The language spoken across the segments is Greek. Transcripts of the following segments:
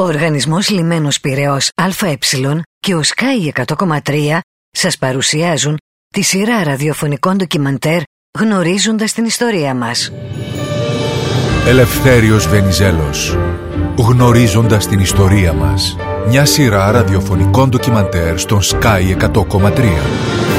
Ο Οργανισμός Λιμένος Πυραιός ΑΕ και ο Sky 100,3 σας παρουσιάζουν τη σειρά ραδιοφωνικών ντοκιμαντέρ γνωρίζοντας την ιστορία μας. Ελευθέριος Βενιζέλος. Γνωρίζοντας την ιστορία μας. Μια σειρά ραδιοφωνικών ντοκιμαντέρ στον Sky 100,3.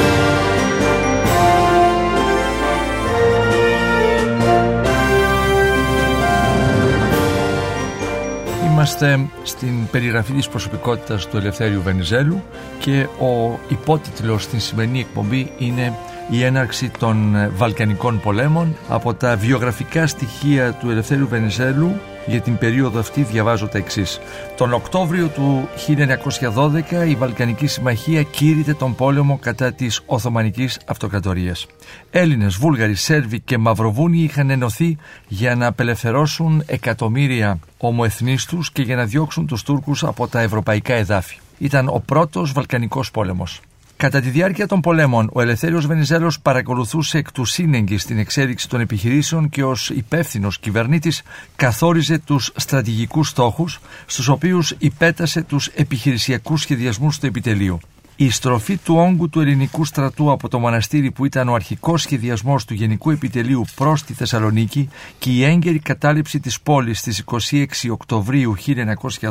Είμαστε στην περιγραφή της προσωπικότητας του Ελευθέριου Βενιζέλου και ο υπότιτλος στην σημερινή εκπομπή είναι η έναρξη των Βαλκανικών πολέμων από τα βιογραφικά στοιχεία του Ελευθέριου Βενιζέλου για την περίοδο αυτή διαβάζω τα εξής. Τον Οκτώβριο του 1912 η Βαλκανική Συμμαχία κήρυτε τον πόλεμο κατά της Οθωμανικής Αυτοκρατορίας. Έλληνες, Βούλγαροι, Σέρβοι και Μαυροβούνοι είχαν ενωθεί για να απελευθερώσουν εκατομμύρια ομοεθνίστους και για να διώξουν τους Τούρκους από τα ευρωπαϊκά εδάφη. Ήταν ο πρώτος Βαλκανικός πόλεμος. Κατά τη διάρκεια των πολέμων, ο Ελευθέριος Βενιζέλος παρακολουθούσε εκ του σύνεγγυ στην εξέλιξη των επιχειρήσεων και ως υπεύθυνος κυβερνήτης καθόριζε τους στρατηγικούς στόχους, στους οποίους υπέτασε τους επιχειρησιακούς σχεδιασμούς του επιτελείου. Η στροφή του όγκου του ελληνικού στρατού από το μοναστήρι που ήταν ο αρχικός σχεδιασμός του Γενικού Επιτελείου προς τη Θεσσαλονίκη και η έγκαιρη κατάληψη της πόλης στις 26 Οκτωβρίου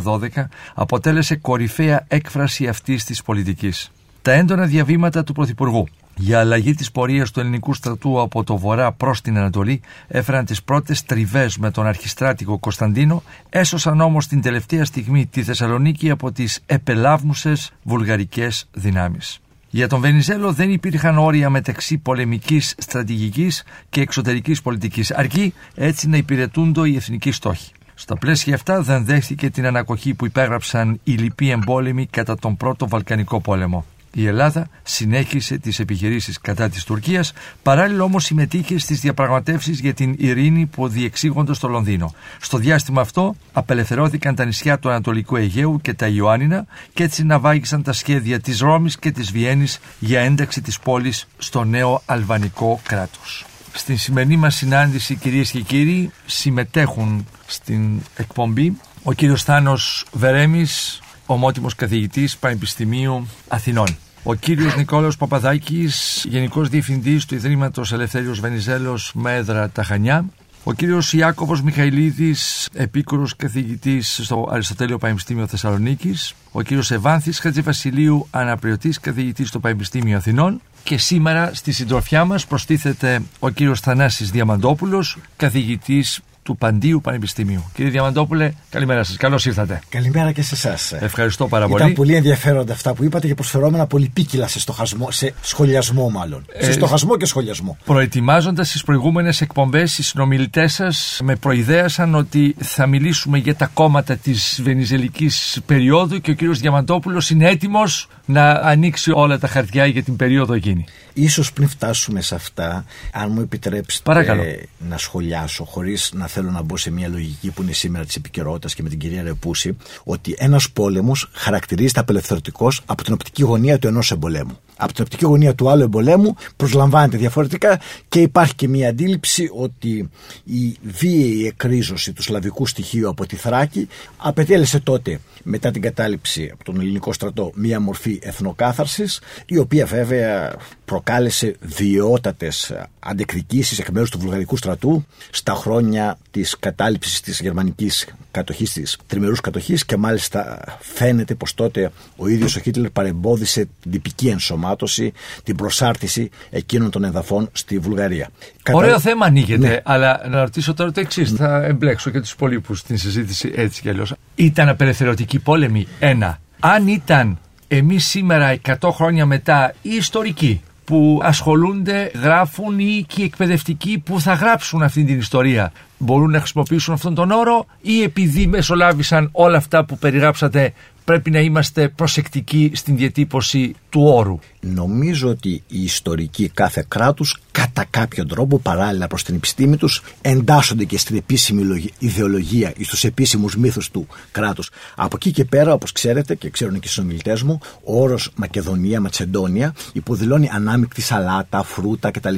1912 αποτέλεσε κορυφαία έκφραση αυτής της πολιτικής. Τα έντονα διαβήματα του Πρωθυπουργού για αλλαγή της πορείας του ελληνικού στρατού από το βορρά προς την Ανατολή έφεραν τις πρώτες τριβές με τον αρχιστράτηγο Κωνσταντίνο, έσωσαν όμως την τελευταία στιγμή τη Θεσσαλονίκη από τις επελάβνουσες βουλγαρικές δυνάμεις. Για τον Βενιζέλο δεν υπήρχαν όρια μεταξύ πολεμικής στρατηγικής και εξωτερικής πολιτικής, αρκεί έτσι να υπηρετούντο οι εθνικοί στόχοι. Στα πλαίσια αυτά δεν δέχτηκε την ανακοχή που υπέγραψαν οι λοιποί εμπόλεμοι κατά τον πρώτο Βαλκανικό πόλεμο. Η Ελλάδα συνέχισε τις επιχειρήσεις κατά της Τουρκίας, παράλληλα όμως συμμετείχε στις διαπραγματεύσεις για την ειρήνη που διεξήγονται στο Λονδίνο. Στο διάστημα αυτό απελευθερώθηκαν τα νησιά του Ανατολικού Αιγαίου και τα Ιωάννινα και έτσι ναυάγησαν τα σχέδια της Ρώμης και της Βιέννης για ένταξη της πόλης στο νέο αλβανικό κράτος. Στην σημερινή μας συνάντηση κυρίες και κύριοι συμμετέχουν στην εκπομπή ο κύριος Θάνος Βερέμης, ομότιμος καθηγητής Πανεπιστημίου Αθηνών. Ο κύριος Νικόλαος Παπαδάκης, Γενικός Διευθυντής του Ιδρύματος Ελευθέριος Βενιζέλος με έδρα Ταχανιά. Ο κύριος Ιάκωβος Μιχαηλίδης, επίκουρος καθηγητής στο Αριστοτέλειο Πανεπιστήμιο Θεσσαλονίκης. Ο κύριος Ευάνθης Χατζηβασιλείου, αναπληρωτής καθηγητής στο Πανεπιστήμιο Αθηνών. Και σήμερα στη συντροφιά μας προστίθεται ο κύριος Θανάσης Διαμαντόπουλος, καθηγητής του Παντίου Πανεπιστημίου. Κύριε Διαμαντόπουλε, καλημέρα σας. Καλώς ήρθατε. Καλημέρα και σε εσάς. Ευχαριστώ πάρα πολύ. Ήταν πολύ ενδιαφέροντα αυτά που είπατε και προσφερόμενα πολυπίκυλα σε, στοχασμό, σε σχολιασμό, μάλλον. Ε, σε στοχασμό και σχολιασμό. Προετοιμάζοντας τις προηγούμενες εκπομπές, οι συνομιλητές σας με προειδέασαν ότι θα μιλήσουμε για τα κόμματα της βενιζελικής περίοδου και ο κύριος Διαμαντόπουλος είναι έτοιμος να ανοίξει όλα τα χαρτιά για την περίοδο εκείνη. Ίσως πριν φτάσουμε σε αυτά, αν μου επιτρέψετε να σχολιάσω, χωρίς να θέλω να μπω σε μια λογική που είναι σήμερα της επικαιρότητας και με την κυρία Ρεπούση, ότι ένας πόλεμος χαρακτηρίζεται απελευθερωτικός από την οπτική γωνία του ενός εμπολέμου. Από την οπτική γωνία του άλλου εμπολέμου προσλαμβάνεται διαφορετικά και υπάρχει και μια αντίληψη ότι η βίαιη εκρίζωση του σλαβικού στοιχείου από τη Θράκη απετέλεσε τότε μετά την κατάληψη από τον ελληνικό στρατό μια μορφή εθνοκάθαρσης η οποία βέβαια προκάλεσε βιαιότατες αντεκδικήσεις εκ μέρους του βουλγαρικού στρατού στα χρόνια της κατάληψης της γερμανικής κατοχής, της τριμερούς κατοχής και μάλιστα φαίνεται πως τότε ο ίδιος ο Χίτλερ παρεμπόδισε την τυπική ενσωμάτωση, την προσάρτηση εκείνων των εδαφών στη Βουλγαρία. Ωραίο θέμα ανοίγεται, ναι. αλλά να ρωτήσω τώρα το εξής. Θα εμπλέξω και τους υπολείπου στην συζήτηση έτσι κι αλλιώς. Ήταν απελευθερωτική πόλεμη, ένα. Αν ήταν εμείς σήμερα 100 χρόνια μετά οι ιστορικοί που ασχολούνται, γράφουν ή και οι εκπαιδευτικοί που θα γράψουν αυτή την ιστορία. Μπορούν να χρησιμοποιήσουν αυτόν τον όρο ή επειδή μεσολάβησαν όλα αυτά που περιγράψατε πρέπει να είμαστε προσεκτικοί στην διατύπωση του όρου. Νομίζω ότι οι ιστορικοί κάθε κράτους κατά κάποιο τρόπο παράλληλα προς την επιστήμη τους εντάσσονται και στην επίσημη ιδεολογία ή στους επίσημους μύθους του κράτους. Από εκεί και πέρα όπως ξέρετε και ξέρουν και οι συνομιλητές μου ο όρος Μακεδονία, Ματσεντόνια υποδηλώνει ανάμεικτη σαλάτα, φρούτα κτλ.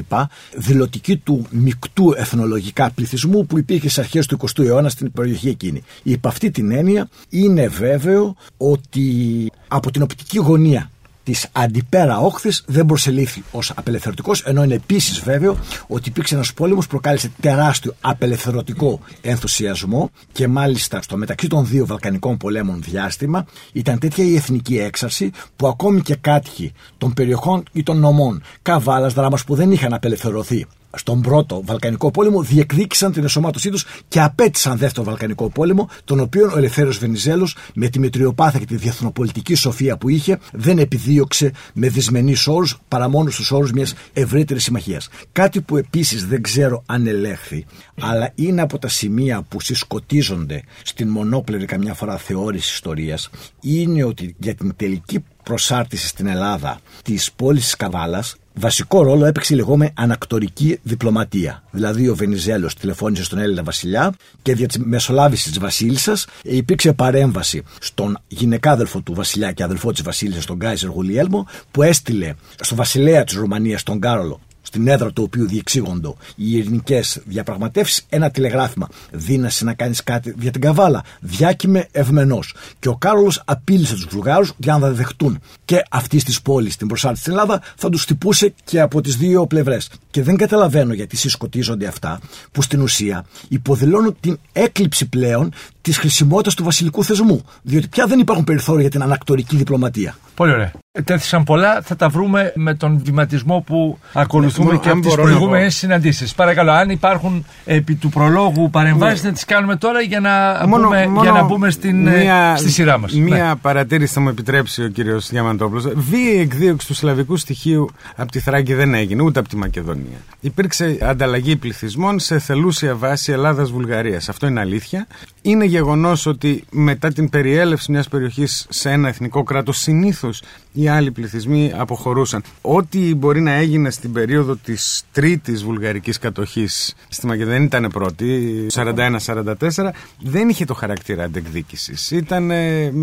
Δηλωτική του μεικτού εθνολογικά πληθυσμού που υπήρχε στις αρχές του 20ου αιώνα στην περιοχή εκείνη. Υπ' αυτή την έννοια είναι βέβαιο ότι από την οπτική γωνία της αντιπέρα όχθης δεν προσελήφθη ως απελευθερωτικός, ενώ είναι επίσης βέβαιο ότι υπήρξε ένας πόλεμος που προκάλεσε τεράστιο απελευθερωτικό ενθουσιασμό και μάλιστα στο μεταξύ των δύο Βαλκανικών πολέμων διάστημα ήταν τέτοια η εθνική έξαρση που ακόμη και κάτοικοι των περιοχών ή των νομών Καβάλας, Δράμας που δεν είχαν απελευθερωθεί στον πρώτο Βαλκανικό πόλεμο διεκδίκησαν την εσωμάτωσή τους και απέτησαν δεύτερο Βαλκανικό πόλεμο, τον οποίο ο Ελευθέρω Βενιζέλος με τη μετριοπάθεια και τη διεθνοπολιτική σοφία που είχε δεν επιδίωξε με δυσμενείς όρους παρά μόνο στους όρους μιας ευρύτερης συμμαχίας. Κάτι που επίσης δεν ξέρω αν ελέγχθη, αλλά είναι από τα σημεία που συσκοτίζονται στην μονόπλευρη καμιά φορά θεώρηση ιστορίας, είναι ότι για την τελική προσάρτηση στην Ελλάδα της πόλης της Καβάλας βασικό ρόλο έπαιξε η λεγόμενη ανακτορική διπλωματία. Δηλαδή, ο Βενιζέλος τηλεφώνησε στον Έλληνα Βασιλιά και δια της μεσολάβησης της Βασίλισσας υπήρξε παρέμβαση στον γυναικάδελφο του Βασιλιά και αδελφό της Βασίλισσας, τον Γκάιζερ Γουλιέλμο, που έστειλε στο βασιλέα της Ρουμανίας, τον Κάρολο, στην έδρα του οποίου διεξήγονται οι ειρηνικέ διαπραγματεύσεις, ένα τηλεγράφημα. Δύνασε να κάνεις κάτι για την καβάλα. Διάκυμε ευμενός. Και ο Κάρολος απείλησε τους Βουλγάρους για να δεχτούν και αυτή της πόλης την προσάρτηση στην Ελλάδα, θα τους τυπούσε και από τις δύο πλευρές. Και δεν καταλαβαίνω γιατί συσκοτίζονται αυτά, που στην ουσία υποδηλώνουν την έκλειψη πλέον της χρησιμότητας του βασιλικού θεσμού. Διότι πια δεν υπάρχουν περιθώρια για την ανακτορική διπλωματία. Πολύ ωραία. Τέθησαν πολλά, θα τα βρούμε με τον βηματισμό που ακολουθούμε και από τις προηγούμενες συναντήσεις. Παρακαλώ, αν υπάρχουν επί του προλόγου παρεμβάσεις, ναι. να τις κάνουμε τώρα για να, μόνο, μπούμε, μόνο για να μπούμε στην, ε, μία, στη σειρά μας. Μία ναι. παρατήρηση θα μου επιτρέψει ο κύριος Διαμαντόπουλος. Βίαιη εκδίωξη του σλαβικού στοιχείου από τη Θράκη δεν έγινε, ούτε από τη Μακεδονία. Υπήρξε ανταλλαγή πληθυσμών σε θελούσια βάση Ελλάδα-Βουλγαρία. Αυτό είναι αλήθεια. Είναι γεγονός ότι μετά την περιέλευση μιας περιοχής σε ένα εθνικό κράτος, συνήθως οι άλλοι πληθυσμοί αποχωρούσαν. Ό,τι μπορεί να έγινε στην περίοδο της τρίτης βουλγαρικής κατοχής στη Μακεδονία δεν ήταν πρώτη, 41-44, δεν είχε το χαρακτήρα αντεκδίκησης. Ήταν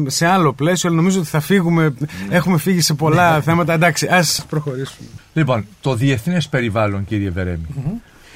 σε άλλο πλαίσιο, αλλά νομίζω ότι θα φύγουμε. Έχουμε φύγει σε πολλά ναι. θέματα. Εντάξει, ας προχωρήσουμε. Λοιπόν, το διεθνές περιβάλλον, κύριε Βερέμι.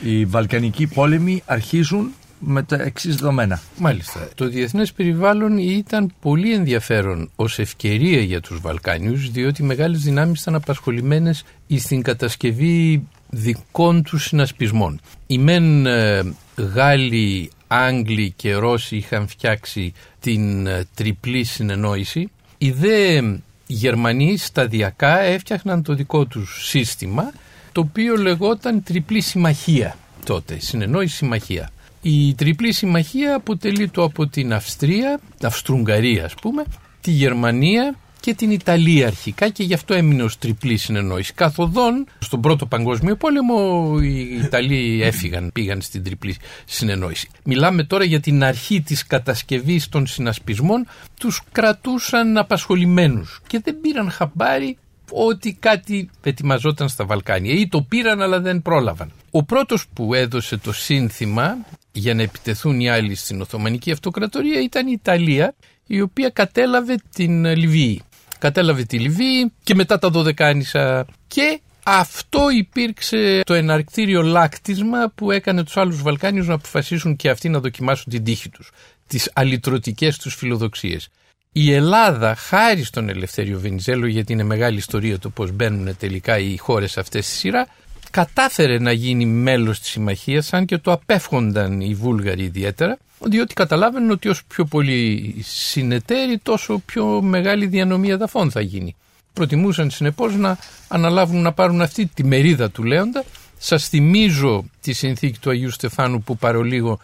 Οι Βαλκανικοί πόλεμοι αρχίζουν με τα εξής δεδομένα. Μάλιστα. Το διεθνές περιβάλλον ήταν πολύ ενδιαφέρον ως ευκαιρία για τους Βαλκάνιους, διότι μεγάλες δυνάμεις ήταν απασχολημένες στην κατασκευή δικών τους συνασπισμών. Οι μεν ε, Γάλλοι, Άγγλοι και Ρώσοι είχαν φτιάξει την ε, τριπλή συνεννόηση. Οι δε Γερμανοί σταδιακά έφτιαχναν το δικό τους σύστημα, το οποίο λεγόταν τριπλή συμμαχία τότε, συνεννόηση συμμαχία. Η τριπλή συμμαχία αποτελείται από την Αυστρία, Αυστρουγγαρία ας πούμε, τη Γερμανία και την Ιταλία αρχικά και γι' αυτό έμεινε ως τριπλή συνεννόηση. Καθοδόν στον πρώτο παγκόσμιο πόλεμο οι Ιταλοί έφυγαν, πήγαν στην τριπλή συνεννόηση. Μιλάμε τώρα για την αρχή της κατασκευής των συνασπισμών, τους κρατούσαν απασχολημένους και δεν πήραν χαμπάρι ότι κάτι ετοιμαζόταν στα Βαλκάνια ή το πήραν αλλά δεν πρόλαβαν. Ο πρώτος που έδωσε το σύνθημα για να επιτεθούν οι άλλοι στην Οθωμανική Αυτοκρατορία ήταν η Ιταλία η οποία κατέλαβε την Λιβύη. Κατέλαβε τη Λιβύη και μετά τα Δωδεκάνησα και αυτό υπήρξε το εναρκτήριο λάκτισμα που έκανε τους άλλους Βαλκάνιους να αποφασίσουν και αυτοί να δοκιμάσουν την τύχη τους, τις αλυτρωτικές τους φιλοδοξίες. Η Ελλάδα, χάρη στον Ελευθέριο Βενιζέλο, γιατί είναι μεγάλη ιστορία το πώς μπαίνουν τελικά οι χώρες αυτές στη σειρά, κατάφερε να γίνει μέλος της συμμαχίας, αν και το απέφχονταν οι Βούλγαροι ιδιαίτερα, διότι καταλάβαιναν ότι όσο πιο πολύ συνεταίροι, τόσο πιο μεγάλη διανομή εδαφών θα γίνει. Προτιμούσαν συνεπώς να αναλάβουν να πάρουν αυτή τη μερίδα του Λέοντα. Σας θυμίζω τη συνθήκη του Αγίου Στεφάνου που παρολίγο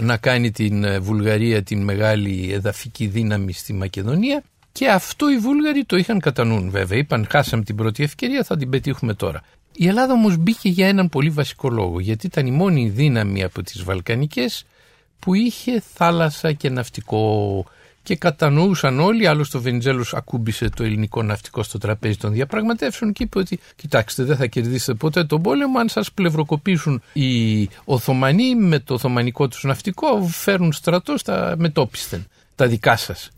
να κάνει την ε, Βουλγαρία την μεγάλη εδαφική δύναμη στη Μακεδονία και αυτό οι Βούλγαροι το είχαν κατά νου βέβαια. Είπαν χάσαμε την πρώτη ευκαιρία θα την πετύχουμε τώρα. Η Ελλάδα όμως μπήκε για έναν πολύ βασικό λόγο γιατί ήταν η μόνη δύναμη από τις Βαλκανικές που είχε θάλασσα και ναυτικό και κατανοούσαν όλοι, άλλωστε ο Βενιζέλος ακούμπησε το ελληνικό ναυτικό στο τραπέζι των διαπραγματεύσεων και είπε ότι κοιτάξτε δεν θα κερδίσετε ποτέ τον πόλεμο αν σας πλευροκοπήσουν οι Οθωμανοί με το Οθωμανικό τους ναυτικό φέρουν στρατό στα μετόπισθεν, τα δικά σας.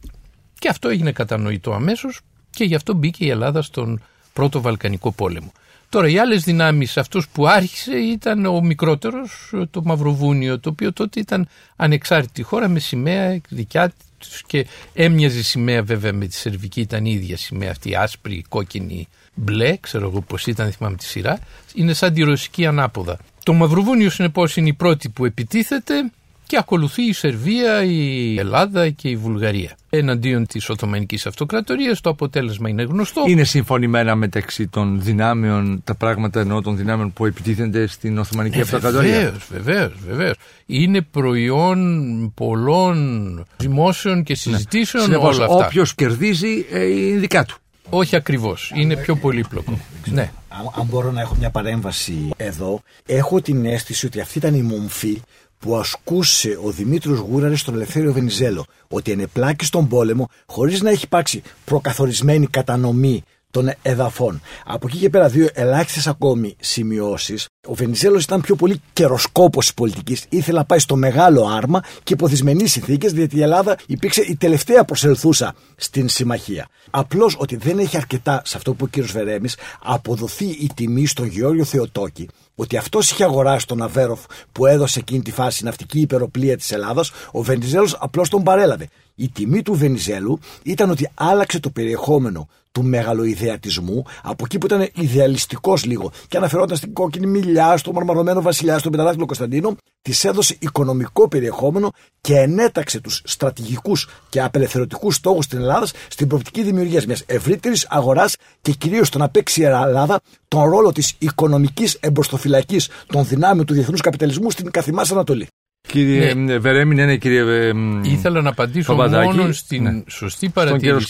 Και αυτό έγινε κατανοητό αμέσως και γι' αυτό μπήκε η Ελλάδα στον πρώτο Βαλκανικό πόλεμο. Τώρα οι άλλες δυνάμεις αυτός που άρχισε ήταν ο μικρότερος, το Μαυροβούνιο, το οποίο τότε ήταν ανεξάρτητη χώρα με σημαία δικιά τους και έμοιαζε σημαία βέβαια με τη Σερβική, ήταν η ίδια σημαία αυτή, άσπρη, κόκκινη, μπλε, ξέρω εγώ πώς ήταν, θυμάμαι τη σειρά, είναι σαν τη ρωσική ανάποδα. Το Μαυροβούνιο συνεπώς είναι η πρώτη που επιτίθεται και ακολουθεί η Σερβία, η Ελλάδα και η Βουλγαρία. Εναντίον της Οθωμανικής Αυτοκρατορίας, το αποτέλεσμα είναι γνωστό. Είναι συμφωνημένα μεταξύ των δυνάμεων, τα πράγματα εννοώ των δυνάμεων που επιτίθενται στην Οθωμανική ε, Αυτοκρατορία. Βεβαίως, βεβαίως, βεβαίως. Είναι προϊόν πολλών δημόσεων και ναι. συζητήσεων ναι. όλα αυτά. Όποιος κερδίζει ε, είναι δικά του. Όχι ακριβώς. Είναι πιο πολύπλοκο. ναι. Αν μπορώ να έχω μια παρέμβαση εδώ, έχω την αίσθηση ότι αυτή ήταν η μομφή που ασκούσε ο Δημήτριος Γούραρης στον Ελευθέριο Βενιζέλο ότι ενεπλάκη στον πόλεμο χωρίς να έχει υπάρξει προκαθορισμένη κατανομή των εδαφών. Από εκεί και πέρα, δύο ελάχιστες ακόμη σημειώσεις. Ο Βενιζέλος ήταν πιο πολύ καιροσκόπος της πολιτικής. Ήθελε να πάει στο μεγάλο άρμα και υπό δυσμενεί συνθήκες, διότι η Ελλάδα υπήρξε η τελευταία προσελθούσα στην συμμαχία. Απλώς ότι δεν έχει αρκετά, σε αυτό που ο κύριος Βερέμι, αποδοθεί η τιμή στον Γεώργιο Θεοτόκη ότι αυτός είχε αγοράσει τον Αβέροφ που έδωσε εκείνη τη φάση ναυτική υπεροπλία της Ελλάδα, ο Βενιζέλος απλώς τον παρέλαβε. Η τιμή του Βενιζέλου ήταν ότι άλλαξε το περιεχόμενο του μεγαλοειδεατισμού, από εκεί που ήταν ιδεαλιστικός λίγο και αναφερόταν στην κόκκινη μιλιά, στο μαρμαρωμένο βασιλιά, στον πενταδάκτυλο Κωνσταντίνο, της έδωσε οικονομικό περιεχόμενο και ενέταξε τους στρατηγικούς και απελευθερωτικούς στόχους στην Ελλάδα στην προοπτική δημιουργίας μιας ευρύτερης αγοράς και κυρίως στο να παίξει η Ελλάδα τον ρόλο της οικονομικής εμπροστοφυλακής των δυνάμεων του διεθνούς καπιταλισμού στην καθημάς Ανατολή. Κύριε ναι. Βερέμι, ναι, ναι, κύριε Ήθελα να απαντήσω μόνο στην ναι. σωστή παρατήρηση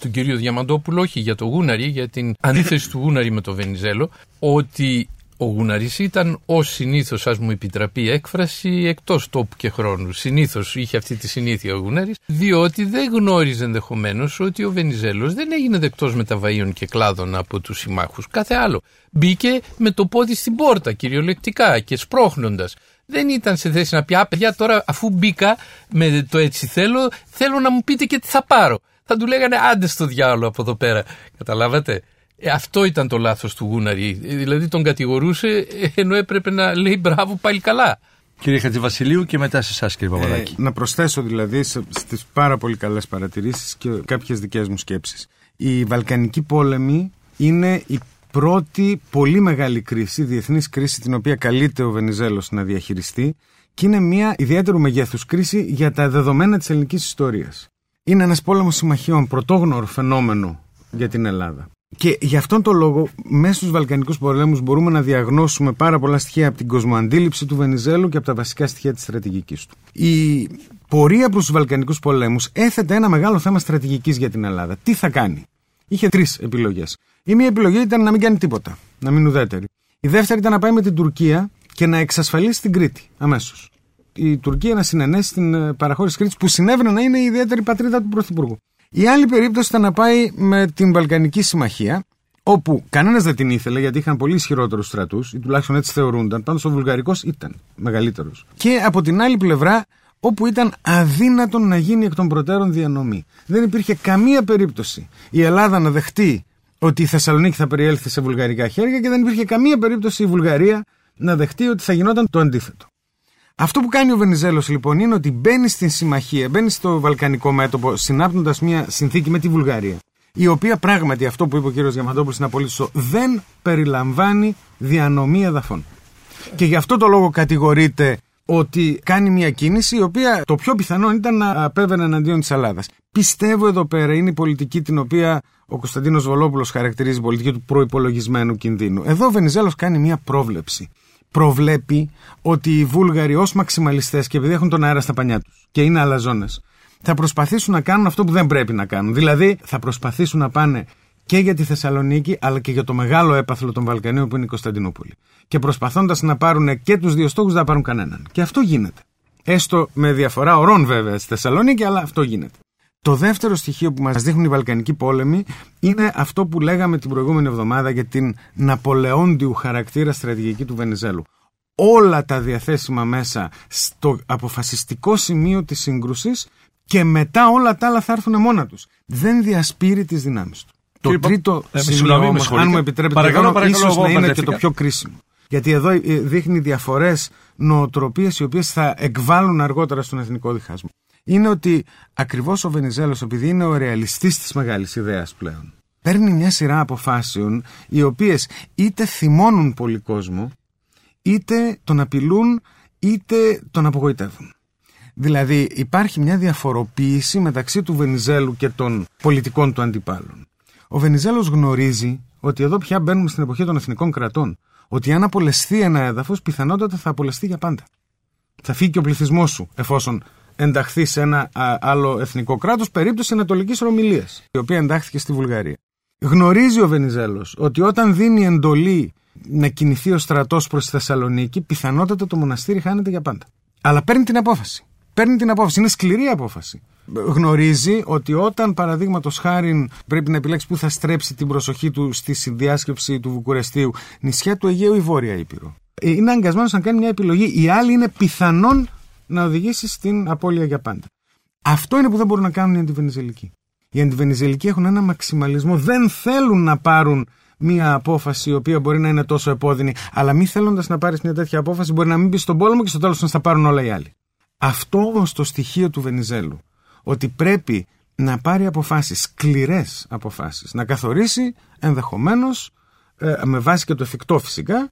του κυρίου Διαμαντόπουλου, όχι για το Γούναρη, για την αντίθεση του Γούναρη με το Βενιζέλο, ότι ο Γούναρης ήταν ως συνήθως, ας μου επιτραπεί έκφραση, εκτός τόπου και χρόνου. Συνήθως είχε αυτή τη συνήθεια ο Γούναρης, διότι δεν γνώριζε ενδεχομένως ότι ο Βενιζέλος δεν έγινε δεκτός μεταβαίων και κλάδων από τους συμμάχους. Κάθε άλλο. Μπήκε με το πόδι στην πόρτα, κυριολεκτικά και σπρώχνοντας δεν ήταν σε θέση να πει Α, παιδιά, τώρα αφού μπήκα με το έτσι θέλω, θέλω να μου πείτε και τι θα πάρω. Θα του λέγανε άντε στο διάλογο από εδώ πέρα. Καταλάβατε; Ε, αυτό ήταν το λάθος του Γούναρη. Ε, δηλαδή τον κατηγορούσε ε, ενώ έπρεπε να λέει μπράβο πάλι καλά. Κύριε Χατζηβασιλείου και μετά σε εσάς κύριε Παπαδάκη. Ε, να προσθέσω δηλαδή στις πάρα πολύ καλές παρατηρήσεις και κάποιες δικές μου σκέψεις. Η Βαλκανική πόλεμη είναι η πρώτη πολύ μεγάλη κρίση, διεθνής κρίση την οποία καλείται ο Βενιζέλος να διαχειριστεί και είναι μια ιδιαίτερου μεγέθους κρίση για τα δεδομένα της ελληνικής ιστορίας. Είναι ένας πόλεμος συμμαχιών, πρωτόγνωρο φαινόμενο για την Ελλάδα. Και γι' αυτόν τον λόγο, μέσα στους Βαλκανικούς πολέμους, μπορούμε να διαγνώσουμε πάρα πολλά στοιχεία από την κοσμοαντίληψη του Βενιζέλου και από τα βασικά στοιχεία της στρατηγικής του. Η πορεία προς τους Βαλκανικούς πολέμους έθετε ένα μεγάλο θέμα στρατηγικής για την Ελλάδα. Τι θα κάνει; Είχε τρεις επιλογές. Η μία επιλογή ήταν να μην κάνει τίποτα, να μην ουδέτερη. Η δεύτερη ήταν να πάει με την Τουρκία και να εξασφαλίσει την Κρήτη αμέσως. Η Τουρκία να συνενέσει την ε, παραχώρηση Κρήτης που συνέβαινε να είναι η ιδιαίτερη πατρίδα του Πρωθυπουργού. Η άλλη περίπτωση ήταν να πάει με την Βαλκανική Συμμαχία, όπου κανένας δεν την ήθελε γιατί είχαν πολύ ισχυρότερους στρατούς, ή τουλάχιστον έτσι θεωρούνταν. Πάντως ο Βουλγαρικός ήταν μεγαλύτερος. Και από την άλλη πλευρά, όπου ήταν αδύνατον να γίνει εκ των προτέρων διανομή. Δεν υπήρχε καμία περίπτωση η Ελλάδα να δεχτεί ότι η Θεσσαλονίκη θα περιέλθει σε βουλγαρικά χέρια και δεν υπήρχε καμία περίπτωση η Βουλγαρία να δεχτεί ότι θα γινόταν το αντίθετο. Αυτό που κάνει ο Βενιζέλος λοιπόν είναι ότι μπαίνει στην συμμαχία, μπαίνει στο βαλκανικό μέτωπο, συνάπτοντας μια συνθήκη με τη Βουλγαρία. Η οποία πράγματι, αυτό που είπε ο κ. Διαμαντόπουλος είναι απολύτω σωστό, δεν περιλαμβάνει διανομή εδαφών. Και γι' αυτό το λόγο κατηγορείται ότι κάνει μια κίνηση η οποία το πιο πιθανό ήταν να απέβαινε εναντίον της Ελλάδας. Πιστεύω εδώ πέρα είναι η πολιτική την οποία ο Κωνσταντίνος Βολόπουλος χαρακτηρίζει πολιτική του προπολογισμένου κινδύνου. Εδώ ο Βενιζέλος κάνει μια πρόβλεψη. Προβλέπει ότι οι Βούλγαροι ως μαξιμαλιστές και επειδή έχουν τον αέρα στα πανιά τους και είναι αλαζόνες, θα προσπαθήσουν να κάνουν αυτό που δεν πρέπει να κάνουν. Δηλαδή θα προσπαθήσουν να πάνε και για τη Θεσσαλονίκη αλλά και για το μεγάλο έπαθλο των Βαλκανίων που είναι η Κωνσταντινούπολη. Και προσπαθώντας να πάρουν και τους δύο στόχους, δεν θα πάρουν κανέναν. Και αυτό γίνεται. Έστω με διαφορά ορών βέβαια στη Θεσσαλονίκη, αλλά αυτό γίνεται. Το δεύτερο στοιχείο που μας δείχνουν οι Βαλκανικοί πόλεμοι είναι αυτό που λέγαμε την προηγούμενη εβδομάδα για την Ναπολεόντιου χαρακτήρα στρατηγική του Βενιζέλου. Όλα τα διαθέσιμα μέσα στο αποφασιστικό σημείο της σύγκρουσης και μετά όλα τα άλλα θα έρθουν μόνα τους. Δεν διασπείρει τις δυνάμεις του. Το τρίτο ε, σημείο, όμως, αν μου επιτρέπετε, παρακαλώ, παρακαλώ, ίσως να είναι και το πιο κρίσιμο. Γιατί εδώ ε, δείχνει διαφορές νοοτροπίες οι οποίες θα εκβάλλουν αργότερα στον εθνικό διχασμό. Είναι ότι ακριβώς ο Βενιζέλος, επειδή είναι ο ρεαλιστής της μεγάλης ιδέας πλέον, παίρνει μια σειρά αποφάσεων οι οποίες είτε θυμώνουν πολύ κόσμο, είτε τον απειλούν, είτε τον απογοητεύουν. Δηλαδή υπάρχει μια διαφοροποίηση μεταξύ του Βενιζέλου και των πολιτικών του αντιπάλων. Ο Βενιζέλος γνωρίζει ότι εδώ πια μπαίνουμε στην εποχή των εθνικών κρατών. Ότι αν απολεστεί ένα έδαφος, πιθανότατα θα απολεστεί για πάντα. Θα φύγει και ο πληθυσμός σου, εφόσον ενταχθεί σε ένα άλλο εθνικό κράτος, περίπτωση Ανατολικής Ρωμιλίας, η οποία εντάχθηκε στη Βουλγαρία. Γνωρίζει ο Βενιζέλος ότι όταν δίνει εντολή να κινηθεί ο στρατός προς τη Θεσσαλονίκη, πιθανότατα το μοναστήρι χάνεται για πάντα. Αλλά παίρνει την απόφαση. Παίρνει την απόφαση. Είναι σκληρή απόφαση. Γνωρίζει ότι όταν παραδείγματος χάρη πρέπει να επιλέξει πού θα στρέψει την προσοχή του στη συνδιάσκεψη του Βουκουρεστίου, νησιά του Αιγαίου ή Βόρεια Ήπειρο. Ε, είναι αναγκασμένο να κάνει μια επιλογή. Η άλλη είναι πιθανόν να οδηγήσει στην απώλεια για πάντα. Αυτό είναι που δεν μπορούν να κάνουν οι αντιβενιζελικοί. Οι αντιβενιζελικοί έχουν ένα μαξιμαλισμό. Δεν θέλουν να πάρουν μια απόφαση η οποία μπορεί να είναι τόσο επώδυνη, αλλά μη θέλοντας να πάρεις μια τέτοια απόφαση μπορεί να μην μπεις στον πόλεμο και στο τέλος να στα πάρουν όλα οι άλλοι. Αυτό όμως το στοιχείο του Βενιζέλου, ότι πρέπει να πάρει αποφάσεις, σκληρές αποφάσεις, να καθορίσει ενδεχομένως, ε, με βάση και το εφικτό φυσικά,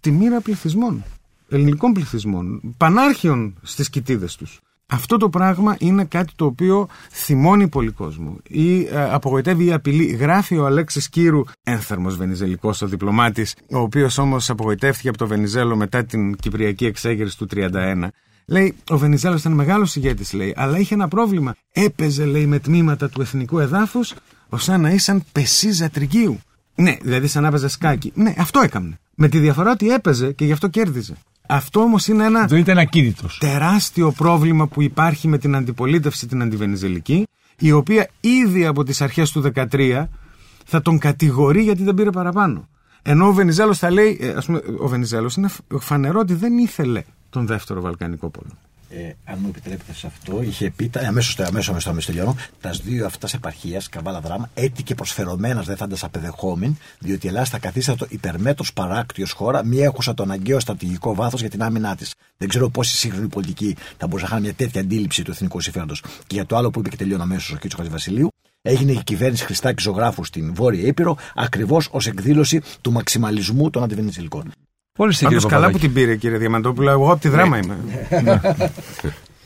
τη μοίρα πληθυσμών, ελληνικών πληθυσμών, πανάρχιων στις κοιτίδες τους. Αυτό το πράγμα είναι κάτι το οποίο θυμώνει πολύ κόσμο ή ε, απογοητεύει ή απειλεί. Γράφει ο Αλέξης Κύρου, ένθερμος Βενιζελικός ο διπλωμάτης, ο οποίος όμως απογοητεύτηκε από το Βενιζέλο μετά την Κυπριακή εξέγερση του 1931. Λέει, ο Βενιζέλος ήταν μεγάλος ηγέτης, λέει, αλλά είχε ένα πρόβλημα. Έπαιζε, λέει, με τμήματα του εθνικού εδάφους, ως να ήσαν πεσίζα τριγίου. Ναι, δηλαδή σαν να έπαιζε σκάκι. Ναι, αυτό έκανε. Με τη διαφορά ότι έπαιζε και γι' αυτό κέρδιζε. Αυτό όμως είναι ένα. Δεν ήταν Τεράστιο πρόβλημα που υπάρχει με την αντιπολίτευση την αντιβενιζελική, η οποία ήδη από τις αρχές του 2013 θα τον κατηγορεί γιατί δεν πήρε παραπάνω. Ενώ ο Βενιζέλος θα λέει, ε, ας πούμε, ο Βενιζέλος είναι φανερό ότι δεν ήθελε τον δεύτερο Βαλκανικό πόλεμο. Ε, αν μου επιτρέπετε σε αυτό, είχε πει αμέσως αμέσω αμέσως αμέσω τελειώνω. Τα δύο αυτά επαρχίας, Καβάλα Δράμα, έτη και προσφερωμένα δεν θα απεδεχόμην, διότι η Ελλάδα θα καθίστατο υπερμέτως παράκτιος χώρα, μη έχουσα το αναγκαίο στρατηγικό βάθος για την άμυνά της. Δεν ξέρω πόσοι σύγχρονοι πολιτικοί θα μπορούσαν να είχαν μια τέτοια αντίληψη του εθνικού συμφέροντος. Και για το άλλο που είπε και τελειώνω αμέσως ο κ. Βασιλείου, έγινε η κυβέρνηση Χριστάκη Ζωγράφου στην Βόρεια Ήπειρο ακριβώς ως εκδήλωση του μαξιμαλισμού των αντιβενιζηλικών. Πολύ Πάντως καλά που την πήρε κύριε Διαμαντόπουλο, εγώ από τη δράμα είμαι.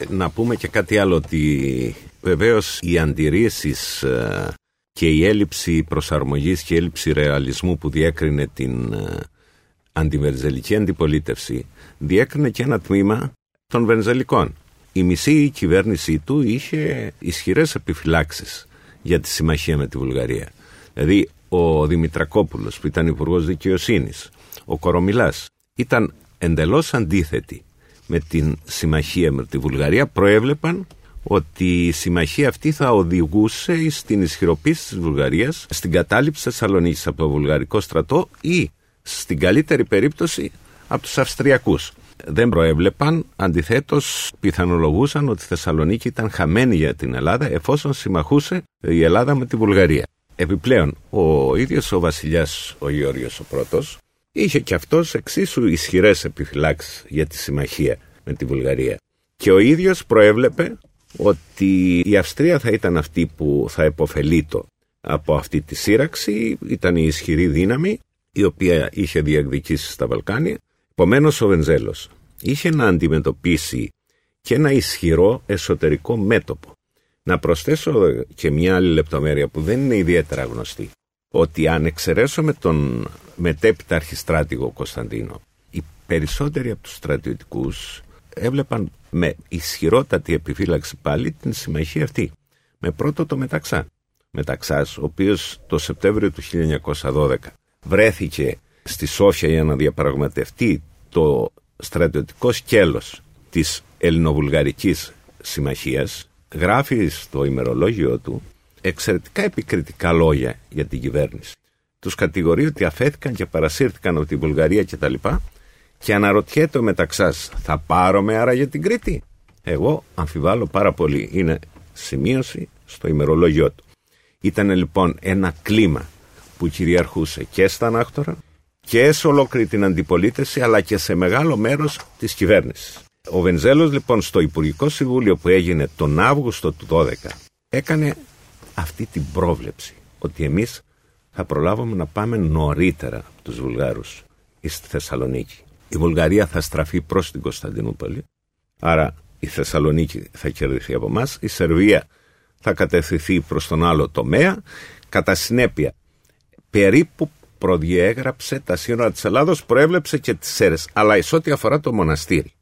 Να πούμε και κάτι άλλο ότι βεβαίως οι αντιρρήσεις ε, και η έλλειψη προσαρμογής και η έλλειψη ρεαλισμού που διέκρινε την ε, αντιβενζελική αντιπολίτευση διέκρινε και ένα τμήμα των βενζελικών. Η μισή κυβέρνησή του είχε ισχυρές επιφυλάξεις για τη συμμαχία με τη Βουλγαρία. Δηλαδή ο Δημητρακόπουλος που ήταν υπουργός Δικαιοσύνης ο Κορομιλάς ήταν εντελώς αντίθετη με την συμμαχία με τη Βουλγαρία προέβλεπαν ότι η συμμαχία αυτή θα οδηγούσε στην ισχυροποίηση της Βουλγαρίας στην κατάληψη Θεσσαλονίκης από το βουλγαρικό στρατό ή στην καλύτερη περίπτωση από τους Αυστριακούς. Δεν προέβλεπαν, αντιθέτως πιθανολογούσαν ότι η Θεσσαλονίκη ήταν χαμένη για την Ελλάδα εφόσον συμμαχούσε η Ελλάδα με τη Βουλγαρία. Επιπλέον, ο ίδιος ο βασιλιάς ο Γεώργιος ο πρώτος είχε και αυτός εξίσου ισχυρές επιφυλάξεις για τη συμμαχία με τη Βουλγαρία. Και ο ίδιος προέβλεπε ότι η Αυστρία θα ήταν αυτή που θα επωφελείτο από αυτή τη σύραξη, ήταν η ισχυρή δύναμη η οποία είχε διεκδικήσει στα Βαλκάνια. Επομένως ο Βενζέλος είχε να αντιμετωπίσει και ένα ισχυρό εσωτερικό μέτωπο. Να προσθέσω και μια άλλη λεπτομέρεια που δεν είναι ιδιαίτερα γνωστή ότι αν εξαιρέσουμε τον μετέπειτα αρχιστράτηγο Κωνσταντίνο, οι περισσότεροι από τους στρατιωτικούς έβλεπαν με ισχυρότατη επιφύλαξη πάλι την συμμαχία αυτή. Με πρώτο το Μεταξά. Μεταξάς, ο οποίος το Σεπτέμβριο του 1912 βρέθηκε στη Σόφια για να διαπραγματευτεί το στρατιωτικό σκέλος της ελληνοβουλγαρικής συμμαχίας, γράφει στο ημερολόγιο του εξαιρετικά επικριτικά λόγια για την κυβέρνηση. Τους κατηγορεί ότι αφέθηκαν και παρασύρθηκαν από τη Βουλγαρία κτλ. Και, και αναρωτιέται ο Μεταξάς, θα πάρουμε άρα για την Κρήτη; Εγώ αμφιβάλλω πάρα πολύ. Είναι σημείωση στο ημερολόγιο του. Ήταν λοιπόν ένα κλίμα που κυριαρχούσε και στα ανάκτορα και σε ολόκληρη την αντιπολίτευση αλλά και σε μεγάλο μέρος της κυβέρνησης. Ο Βενζέλος λοιπόν στο Υπουργικό Συμβούλιο που έγινε τον Αύγουστο του 12 έκανε αυτή την πρόβλεψη ότι εμείς θα προλάβουμε να πάμε νωρίτερα από τους Βουλγάρους στη Θεσσαλονίκη. Η Βουλγαρία θα στραφεί προς την Κωνσταντινούπολη, άρα η Θεσσαλονίκη θα κερδιθεί από εμάς, η Σερβία θα κατευθυνθεί προς τον άλλο τομέα, κατά συνέπεια περίπου προδιέγραψε τα σύνορα της Ελλάδος, προέβλεψε και τις ΣΕΡΕΣ, αλλά σε ό,τι αφορά το μοναστήρι.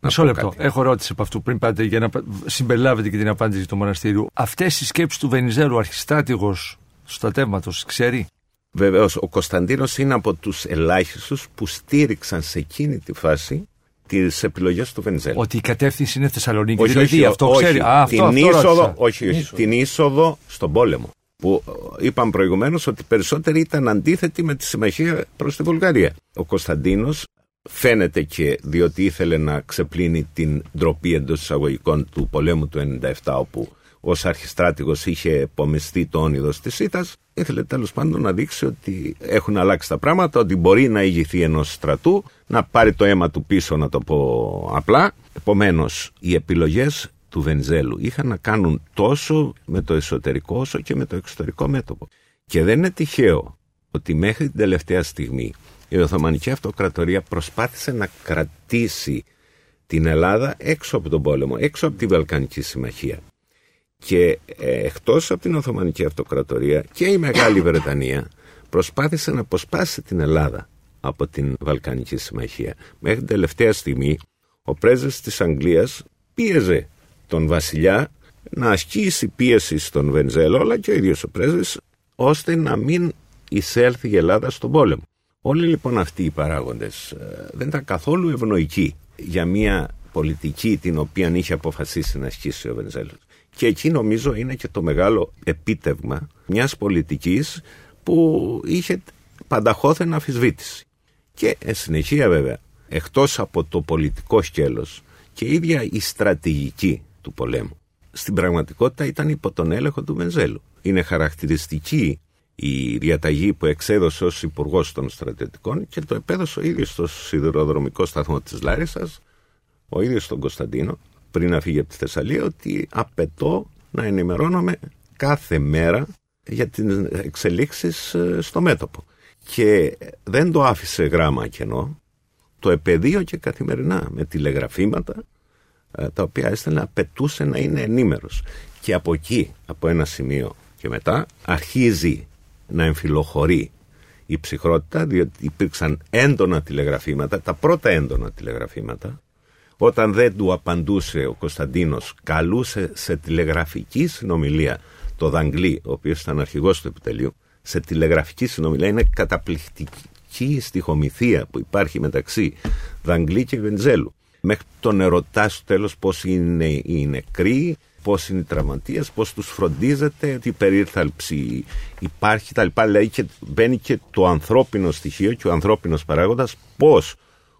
Μισό λεπτό. Έχω ερώτηση από αυτού πριν πάτε για να συμπεριλάβετε και την απάντηση του μοναστήριου. Αυτές οι σκέψεις του Βενιζέλου, αρχιστράτηγος τους στρατεύματο, ξέρει. Βεβαίως, ο Κωνσταντίνος είναι από τους ελάχιστους που στήριξαν σε εκείνη τη φάση τις επιλογές του Βενιζέλου. Ότι η κατεύθυνση είναι Θεσσαλονίκη. Όχι, δηλαδή, όχι, αυτό όχι, ξέρει. Α, αυτό, την, αυτό είσοδο, ρώτησα. όχι, όχι, την είσοδο στον πόλεμο. Που ε, είπαμε προηγουμένως ότι περισσότεροι ήταν αντίθετοι με τη συμμαχία προς τη Βουλγαρία. Ο Κωνσταντίνος φαίνεται και διότι ήθελε να ξεπλύνει την ντροπή εντός εισαγωγικών του πολέμου του 1997 όπου ως αρχιστράτηγος είχε επομιστεί το όνειδος της ΣΥΤΑ, ήθελε τέλος πάντων να δείξει ότι έχουν αλλάξει τα πράγματα, ότι μπορεί να ηγηθεί ενός στρατού, να πάρει το αίμα του πίσω, να το πω απλά. Επομένως, οι επιλογές του Βενζέλου είχαν να κάνουν τόσο με το εσωτερικό όσο και με το εξωτερικό μέτωπο. Και δεν είναι τυχαίο ότι μέχρι την τελευταία στιγμή η Οθωμανική Αυτοκρατορία προσπάθησε να κρατήσει την Ελλάδα έξω από τον πόλεμο, έξω από τη Βαλκανική Συμμαχία. Και ε, εκτός από την Οθωμανική Αυτοκρατορία και η Μεγάλη Βρετανία προσπάθησε να αποσπάσει την Ελλάδα από την Βαλκανική Συμμαχία. Μέχρι την τελευταία στιγμή ο πρέσβης της Αγγλίας πίεζε τον βασιλιά να ασκήσει πίεση στον Βενζέλο αλλά και ο ίδιος ο πρέσβης ώστε να μην εισέλθει η Ελλάδα στον πόλεμο. Όλοι λοιπόν αυτοί οι παράγοντες ε, δεν ήταν καθόλου ευνοϊκοί για μια πολιτική την οποία είχε αποφασίσει να ασκήσει ο Βενζέλος. Και εκεί νομίζω είναι και το μεγάλο επίτευγμα μιας πολιτικής που είχε πανταχώθεν αφισβήτηση. Και εν συνεχεία βέβαια, εκτός από το πολιτικό σκέλος και η ίδια η στρατηγική του πολέμου, στην πραγματικότητα ήταν υπό τον έλεγχο του Βενζέλου. Είναι χαρακτηριστική η διαταγή που εξέδωσε ως υπουργός των στρατιωτικών και το επέδωσε ο ίδιος στο σιδηροδρομικό σταθμό της Λάρισας, ο ίδιος τον Κωνσταντίνο, πριν να φύγει από τη Θεσσαλία, ότι απαιτώ να ενημερώνομαι κάθε μέρα για τις εξελίξεις στο μέτωπο. Και δεν το άφησε γράμμα κενό, το επαιδείω καθημερινά με τηλεγραφήματα, τα οποία έστελνε απαιτούσε να είναι ενήμερος. Και από εκεί, από ένα σημείο και μετά, αρχίζει να εμφυλοχωρεί η ψυχρότητα, διότι υπήρξαν έντονα τηλεγραφήματα, τα πρώτα έντονα τηλεγραφήματα, όταν δεν του απαντούσε ο Κωνσταντίνος, καλούσε σε τηλεγραφική συνομιλία το Δαγκλή, ο οποίος ήταν αρχηγός του επιτελείου, σε τηλεγραφική συνομιλία είναι καταπληκτική η στοιχομηθεία που υπάρχει μεταξύ Δαγκλή και Βενζέλου. Μέχρι τον ερωτά στο τέλος πώς είναι οι νεκροί, πώς είναι οι τραυματίες, πώς τους φροντίζεται, τι περίθαλψη υπάρχει τα λοιπά. Δηλαδή και μπαίνει και το ανθρώπινο στοιχείο και ο ανθρώπινος παράγοντας πώς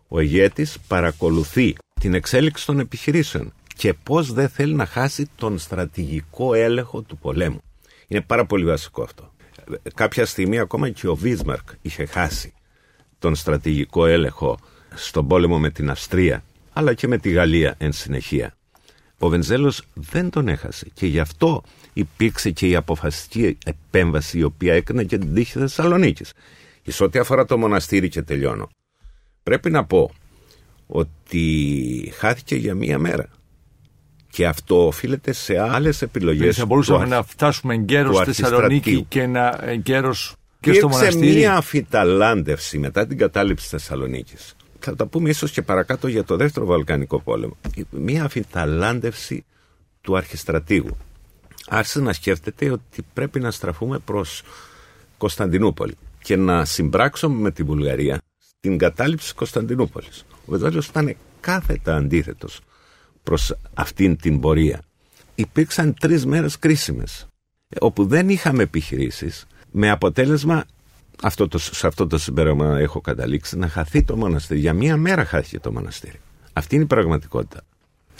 ο ηγέτης παρακολουθεί την εξέλιξη των επιχειρήσεων και πώς δεν θέλει να χάσει τον στρατηγικό έλεγχο του πολέμου. Είναι πάρα πολύ βασικό αυτό. Κάποια στιγμή ακόμα και ο Βίσμαρκ είχε χάσει τον στρατηγικό έλεγχο στον πόλεμο με την Αυστρία αλλά και με τη Γαλλία εν συνεχεία. Ο Βενζέλος δεν τον έχασε και γι' αυτό υπήρξε και η αποφασιστική επέμβαση η οποία έκανε και την τύχη Θεσσαλονίκης. Σε ό,τι αφορά το μοναστήρι και τελειώνω. Πρέπει να πω ότι χάθηκε για μία μέρα. Και αυτό οφείλεται σε άλλες επιλογές. Θα μπορούσαμε να φτάσουμε εγκαίρως στη Θεσσαλονίκη και να εγκαίρως και στο μοναστήρι. Υπήρξε μία αφιταλάντευση μετά την κατάληψη Θεσσαλονίκης. Θα τα πούμε ίσως και παρακάτω για το δεύτερο Βαλκανικό πόλεμο. Μία αφιταλάντευση του αρχιστρατήγου. Άρχισε να σκέφτεται ότι πρέπει να στραφούμε προς Κωνσταντινούπολη και να συμπράξουμε με τη Βουλγαρία την κατάληψη της Κωνσταντινούπολης. Ο Βεζάλιος ήταν κάθετα αντίθετος προς αυτήν την πορεία. Υπήρξαν τρεις μέρες κρίσιμες, όπου δεν είχαμε επιχειρήσεις, με αποτέλεσμα, αυτό το, σε αυτό το συμπέρασμα έχω καταλήξει, να χαθεί το μοναστήρι. Για μία μέρα χάθηκε το μοναστήρι. Αυτή είναι η πραγματικότητα.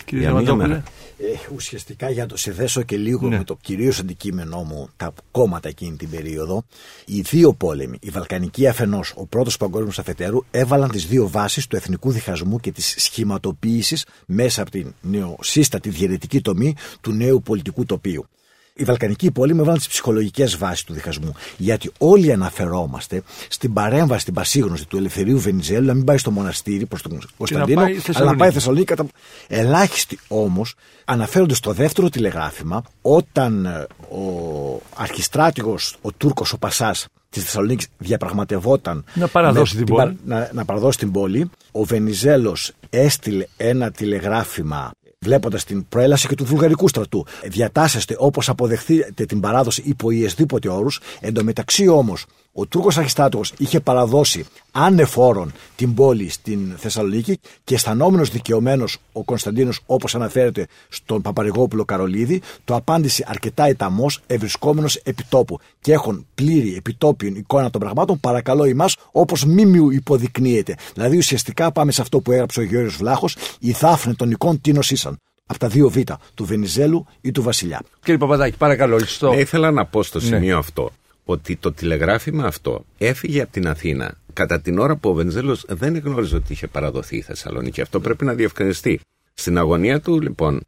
Κύριε Διαμαντόπουλε. Ε, ουσιαστικά για να το συνδέσω και λίγο ναι. με το κυρίως αντικείμενό μου, τα κόμματα εκείνη την περίοδο, οι δύο πόλεμοι, η Βαλκανική αφενός, ο πρώτος παγκόσμιος αφετέρου, έβαλαν τις δύο βάσεις του εθνικού διχασμού και της σχηματοποίησης μέσα από την νεοσύστατη διαιρετική τομή του νέου πολιτικού τοπίου η Βαλκανική πόλεμη έβαλαν τις ψυχολογικές βάσεις του διχασμού. Γιατί όλοι αναφερόμαστε στην παρέμβαση, στην πασίγνωση του Ελευθερίου Βενιζέλου να μην πάει στο μοναστήρι προς τον Κωνσταντίνο, αλλά να πάει Θεσσαλονίκη. Κατα... Ελάχιστοι όμως αναφέρονται στο δεύτερο τηλεγράφημα όταν ε, ο αρχιστράτηγος, ο Τούρκος, ο Πασάς της Θεσσαλονίκης διαπραγματευόταν να παραδώσει, την, πόλη. Να, να παραδώσει την πόλη. Ο Βενιζέλος έστειλε ένα τηλεγράφημα βλέποντας την προέλαση και του βουλγαρικού στρατού. Διατάσσεστε όπως αποδεχθείτε την παράδοση υπό ιεσδήποτε όρους. Εντωμεταξύ όμως, ο Τούρκος Αρχιστάτορο είχε παραδώσει ανεφόρον την πόλη στην Θεσσαλονίκη και αισθανόμενος δικαιωμένος ο Κωνσταντίνος, όπως αναφέρεται στον Παπαρηγόπουλο Καρολίδη, το απάντησε αρκετά εταμός, ευρισκόμενος επιτόπου. Και έχουν πλήρη επιτόπιον εικόνα των πραγμάτων, παρακαλώ εμάς, όπως μήμιου υποδεικνύεται. Δηλαδή ουσιαστικά πάμε σε αυτό που έγραψε ο Γιώργος Βλάχος, η θάφνε των εικόν τι νοσήσαν από τα δύο β, του Βενιζέλου ή του Βασιλιά. Κύριε Παπαδάκη, παρακαλώ, ληστό. Ε, ήθελα να πω στο ναι. σημείο αυτό ότι το τηλεγράφημα αυτό έφυγε από την Αθήνα κατά την ώρα που ο Βενιζέλο δεν γνώριζε ότι είχε παραδοθεί η Θεσσαλονίκη. Αυτό πρέπει να διευκρινιστεί. Στην αγωνία του, λοιπόν,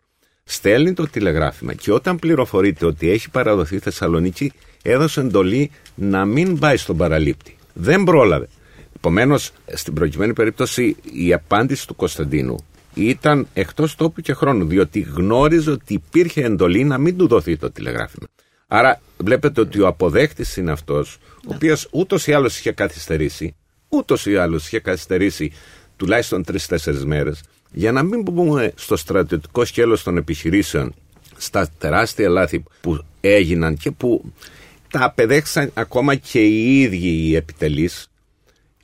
στέλνει το τηλεγράφημα και όταν πληροφορείται ότι έχει παραδοθεί η Θεσσαλονίκη, έδωσε εντολή να μην πάει στον παραλήπτη. Δεν πρόλαβε. Επομένως, στην προκειμένη περίπτωση, η απάντηση του Κωνσταντίνου ήταν εκτός τόπου και χρόνου, διότι γνώριζε ότι υπήρχε εντολή να μην του δοθεί το τηλεγράφημα. Άρα βλέπετε ότι ο αποδέχτη είναι αυτός, ο οποίος ούτως ή άλλως είχε καθυστερήσει, ούτως ή άλλως είχε καθυστερήσει τουλάχιστον τρει-τέσσερι μέρες, για να μην πούμε στο στρατιωτικό σκέλος των επιχειρήσεων, στα τεράστια λάθη που έγιναν και που τα απεδέχθησαν ακόμα και οι ίδιοι οι επιτελείς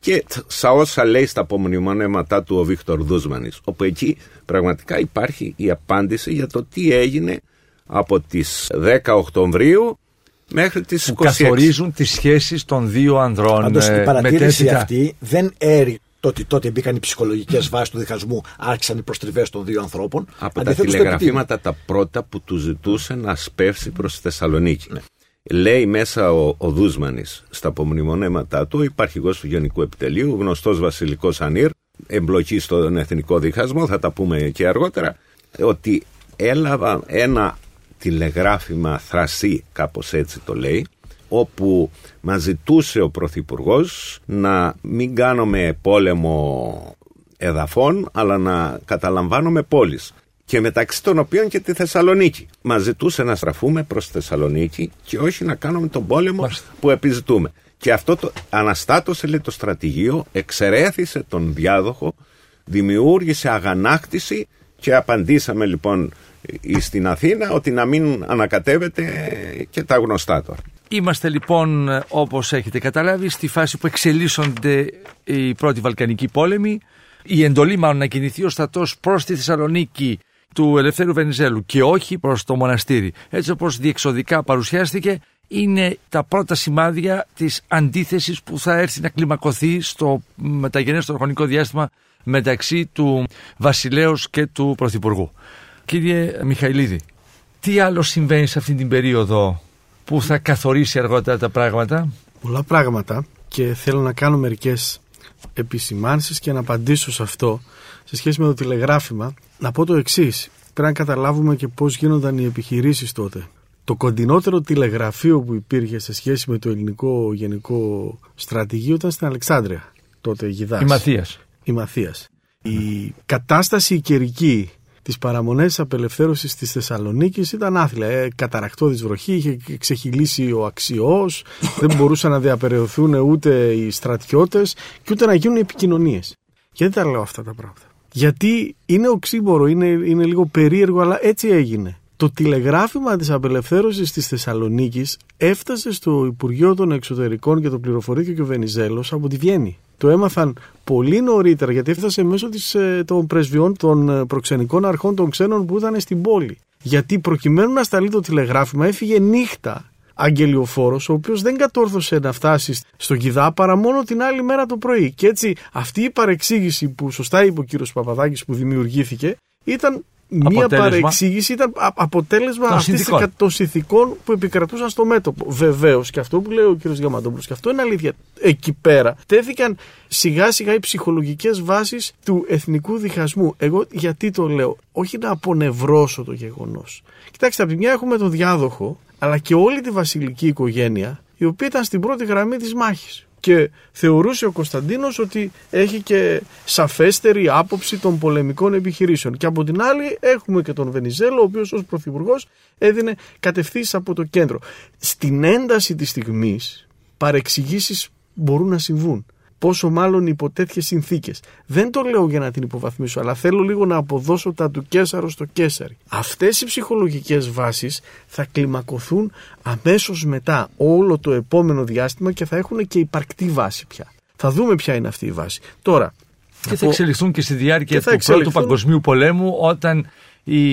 και σαν όσα λέει στα απομνημονέματά του ο Βίκτορ Δούσμανης όπου εκεί πραγματικά υπάρχει η απάντηση για το τι έγινε από τις 10 Οκτωβρίου μέχρι τις 26. Που καθορίζουν τις σχέσεις των δύο ανδρών. Πάντως η παρατήρηση αυτή δεν έρει το ότι τότε μπήκαν οι ψυχολογικές βάσεις του διχασμού, άρχισαν οι προστριβές των δύο ανθρώπων. Από τα τηλεγραφήματα τα πρώτα που του ζητούσε να σπεύσει προς τη Θεσσαλονίκη. Ναι. Λέει μέσα ο, ο Δούσμανης στα απομνημονέματά του, υπαρχηγός του Γενικού Επιτελείου, γνωστός Βασιλικός Ανήρ, εμπλοκή στον εθνικό διχασμό, θα τα πούμε και αργότερα, ότι έλαβα ένα τηλεγράφημα θρασί, κάπως έτσι το λέει, όπου μας ζητούσε ο Πρωθυπουργός να μην κάνουμε πόλεμο εδαφών, αλλά να καταλαμβάνουμε πόλεις. Και μεταξύ των οποίων και τη Θεσσαλονίκη. Μας ζητούσε να στραφούμε προς τη Θεσσαλονίκη και όχι να κάνουμε τον πόλεμο που επιζητούμε. Και αυτό το αναστάτωσε λέει, το στρατηγείο, εξαιρέθησε τον διάδοχο, δημιούργησε αγανάκτηση και απαντήσαμε λοιπόν στην Αθήνα ότι να μην ανακατεύεται και τα γνωστά τώρα. Είμαστε λοιπόν όπως έχετε καταλάβει στη φάση που εξελίσσονται οι πρώτοι Βαλκανικοί πόλεμοι. Η εντολή μάλλον να κινηθεί ο στρατός προς τη Θεσσαλονίκη του Ελευθέρου Βενιζέλου και όχι προς το μοναστήρι. Έτσι όπως διεξοδικά παρουσιάστηκε είναι τα πρώτα σημάδια της αντίθεσης που θα έρθει να κλιμακωθεί στο μεταγενέστερο χρονικό διάστημα μεταξύ του βασιλέως και του πρωθυπουργού. Κύριε Μιχαηλίδη, τι άλλο συμβαίνει σε αυτή την περίοδο που θα καθορίσει αργότερα τα πράγματα; Πολλά πράγματα και θέλω να κάνω μερικές επισημάνσεις και να απαντήσω σε αυτό σε σχέση με το τηλεγράφημα. Να πω το εξής. Πρέπει να καταλάβουμε και πώς γίνονταν οι επιχειρήσεις τότε. Το κοντινότερο τηλεγραφείο που υπήρχε σε σχέση με το ελληνικό γενικό στρατηγείο ήταν στην Αλεξάνδρεια. Τότε η Η Μαθίας. Η Μαθίας. Η κατάσταση καιρική τι παραμονές τη απελευθέρωσης της Θεσσαλονίκης ήταν άθλια. Ε, καταρακτώδης βροχή, είχε ξεχυλήσει ο αξιός, δεν μπορούσαν να διαπεραιωθούν ούτε οι στρατιώτες και ούτε να γίνουν οι επικοινωνίες. Γιατί τα λέω αυτά τα πράγματα. Γιατί είναι οξύμπορο, είναι, είναι λίγο περίεργο, αλλά έτσι έγινε. Το τηλεγράφημα της απελευθέρωσης της Θεσσαλονίκης έφτασε στο Υπουργείο των Εξωτερικών και το πληροφορήθηκε και ο Βενιζέλος από τη Βιέννη. Το έμαθαν πολύ νωρίτερα γιατί έφτασε μέσω της, ε, των πρεσβειών των ε, προξενικών αρχών των ξένων που ήταν στην πόλη. Γιατί προκειμένου να σταλεί το τηλεγράφημα έφυγε νύχτα αγγελιοφόρος, ο οποίος δεν κατόρθωσε να φτάσει στο Κιδά παρά μόνο την άλλη μέρα το πρωί. Και έτσι αυτή η παρεξήγηση που σωστά είπε ο κύριος Παπαδάκης που δημιουργήθηκε ήταν μία παρεξήγηση ήταν αποτέλεσμα αυτής των συνθηκών που επικρατούσαν στο μέτωπο. Βεβαίως, και αυτό που λέει ο κ. Διαμαντόπουλος, και αυτό είναι αλήθεια. Εκεί πέρα τέθηκαν σιγά σιγά οι ψυχολογικές βάσεις του εθνικού διχασμού. Εγώ γιατί το λέω, Όχι να απονευρώσω το γεγονός. Κοιτάξτε, από τη μια έχουμε τον διάδοχο, αλλά και όλη τη βασιλική οικογένεια, η οποία ήταν στην πρώτη γραμμή της μάχης και θεωρούσε ο Κωνσταντίνος ότι έχει και σαφέστερη άποψη των πολεμικών επιχειρήσεων. Και από την άλλη έχουμε και τον Βενιζέλο, ο οποίος ως πρωθυπουργός έδινε κατευθύνσεις από το κέντρο. Στην ένταση της στιγμής παρεξηγήσεις μπορούν να συμβούν πόσο μάλλον υπό τέτοιες συνθήκες. Δεν το λέω για να την υποβαθμίσω, αλλά θέλω λίγο να αποδώσω τα του Κέσαρο στο Κέσαρι. Αυτές οι ψυχολογικές βάσεις θα κλιμακωθούν αμέσως μετά όλο το επόμενο διάστημα και θα έχουν και υπαρκτή βάση πια. Θα δούμε ποια είναι αυτή η βάση. Τώρα. Και θα εξελιχθούν και στη διάρκεια του Πρώτου Παγκοσμίου Πολέμου, όταν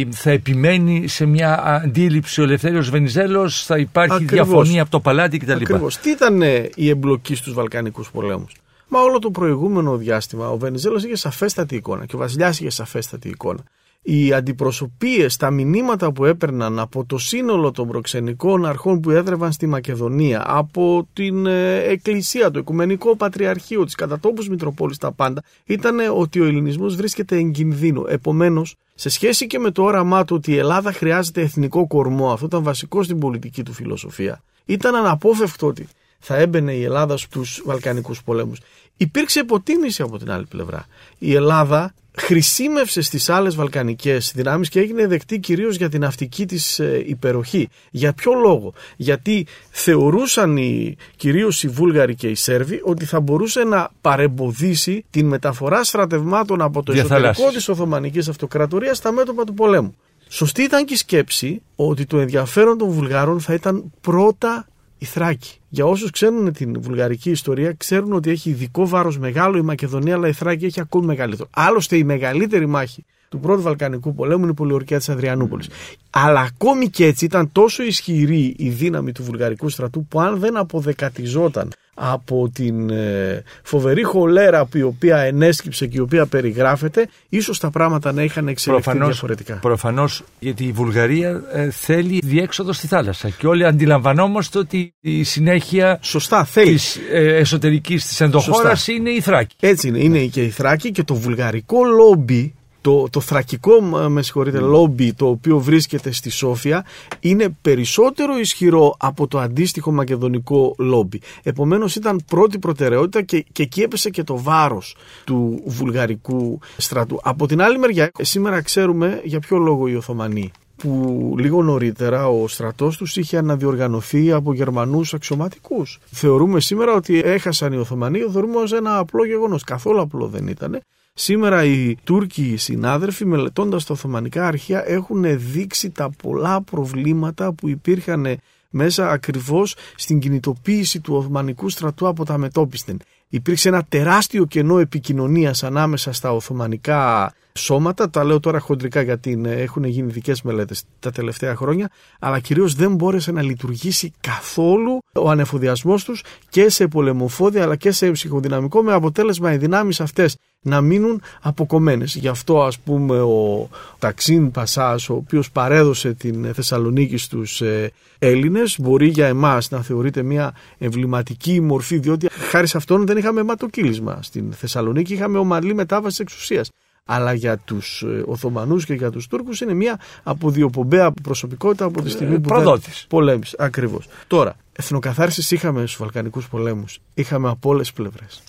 θα επιμένει σε μια αντίληψη ο Ελευθέριος Βενιζέλος, θα υπάρχει Ακριβώς. διαφωνία από το παλάτι κτλ. Ακριβώς. Τι ήταν η εμπλοκή στους Βαλκανικούς πολέμους; Μα όλο το προηγούμενο διάστημα ο Βενιζέλος είχε σαφέστατη εικόνα και ο Βασιλιάς είχε σαφέστατη εικόνα. Οι αντιπροσωπείες, τα μηνύματα που έπαιρναν από το σύνολο των προξενικών αρχών που έδρευαν στη Μακεδονία, από την ε, Εκκλησία, το Οικουμενικό Πατριαρχείο, τις κατατόπους Μητροπόλης, τα πάντα, ήταν ότι ο ελληνισμός βρίσκεται εν κινδύνου. Επομένως, σε σχέση και με το όραμά του ότι η Ελλάδα χρειάζεται εθνικό κορμό, αυτό ήταν βασικό στην πολιτική του φιλοσοφία, ήταν αναπόφευκτο ότι θα έμπαινε η Ελλάδα στους Βαλκανικούς πολέμους υπήρξε υποτίμηση από την άλλη πλευρά. Η Ελλάδα χρησιμεύσε στις άλλες βαλκανικές δυνάμεις και έγινε δεκτή κυρίως για την ναυτική της ε, υπεροχή. Για ποιο λόγο; Γιατί θεωρούσαν οι, κυρίως οι Βούλγαροι και οι Σέρβοι ότι θα μπορούσε να παρεμποδίσει την μεταφορά στρατευμάτων από το εσωτερικό της Οθωμανικής Αυτοκρατορίας στα μέτωπα του πολέμου. Σωστή ήταν και η σκέψη ότι το ενδιαφέρον των Βουλγάρων θα ήταν πρώτα η Θράκη. Για όσους ξέρουν την βουλγαρική ιστορία, ξέρουν ότι έχει ειδικό βάρος μεγάλο η Μακεδονία, αλλά η Θράκη έχει ακόμη μεγαλύτερο. Άλλωστε, η μεγαλύτερη μάχη του πρώτου Βαλκανικού πολέμου είναι η πολιορκία της Αδριανούπολης. Αλλά ακόμη και έτσι ήταν τόσο ισχυρή η δύναμη του βουλγαρικού στρατού που αν δεν αποδεκατιζόταν από την ε, φοβερή χολέρα που η οποία ενέσκυψε και η οποία περιγράφεται, ίσως τα πράγματα να είχαν εξελιχθεί προφανώς, διαφορετικά. Προφανώς, γιατί η Βουλγαρία ε, θέλει διέξοδο στη θάλασσα και όλοι αντιλαμβανόμαστε ότι η συνέχεια Σωστά, θέλει. της ε, εσωτερικής της ενδοχώρας είναι η Θράκη. Έτσι είναι, είναι και η Θράκη και το βουλγαρικό λόμπι το, το θρακικό με συγχωρείτε, mm. λόμπι το οποίο βρίσκεται στη Σόφια είναι περισσότερο ισχυρό από το αντίστοιχο μακεδονικό λόμπι. Επομένως ήταν πρώτη προτεραιότητα και, και εκεί έπεσε και το βάρος του βουλγαρικού στρατού. Από την άλλη μεριά σήμερα ξέρουμε για ποιο λόγο οι Οθωμανοί που λίγο νωρίτερα ο στρατός τους είχε αναδιοργανωθεί από Γερμανούς αξιωματικούς. Θεωρούμε σήμερα ότι έχασαν οι Οθωμανοί, το θεωρούμε ως ένα απλό γεγονός. Καθόλου απλό δεν ήταν. Σήμερα οι Τούρκοι συνάδελφοι μελετώντας τα Οθωμανικά αρχεία έχουν δείξει τα πολλά προβλήματα που υπήρχαν μέσα ακριβώς στην κινητοποίηση του Οθωμανικού στρατού από τα μετόπιστεν. Υπήρξε ένα τεράστιο κενό επικοινωνίας ανάμεσα στα Οθωμανικά σώματα, τα λέω τώρα χοντρικά γιατί έχουν γίνει δικές μελέτες τα τελευταία χρόνια, αλλά κυρίως δεν μπόρεσε να λειτουργήσει καθόλου ο ανεφοδιασμός τους και σε πολεμοφόδια αλλά και σε ψυχοδυναμικό με αποτέλεσμα οι δυνάμεις αυτές να μείνουν αποκομμένες. Γι' αυτό ας πούμε ο Ταξίν Πασάς ο οποίος παρέδωσε την Θεσσαλονίκη στους ε, Έλληνες μπορεί για εμάς να θεωρείται μια εμβληματική μορφή διότι χάρη σε αυτόν δεν είχαμε ματοκύλισμα στην Θεσσαλονίκη είχαμε ομαλή μετάβαση εξουσίας αλλά για τους ε, Οθωμανούς και για τους Τούρκους είναι μια αποδιοπομπαία προσωπικότητα από τη ε, στιγμή που Προδότης. πολέμησε. Ακριβώς. Τώρα, εθνοκαθάρισης είχαμε στους Βαλκανικούς πολέμους. Είχαμε από όλες πλευρές.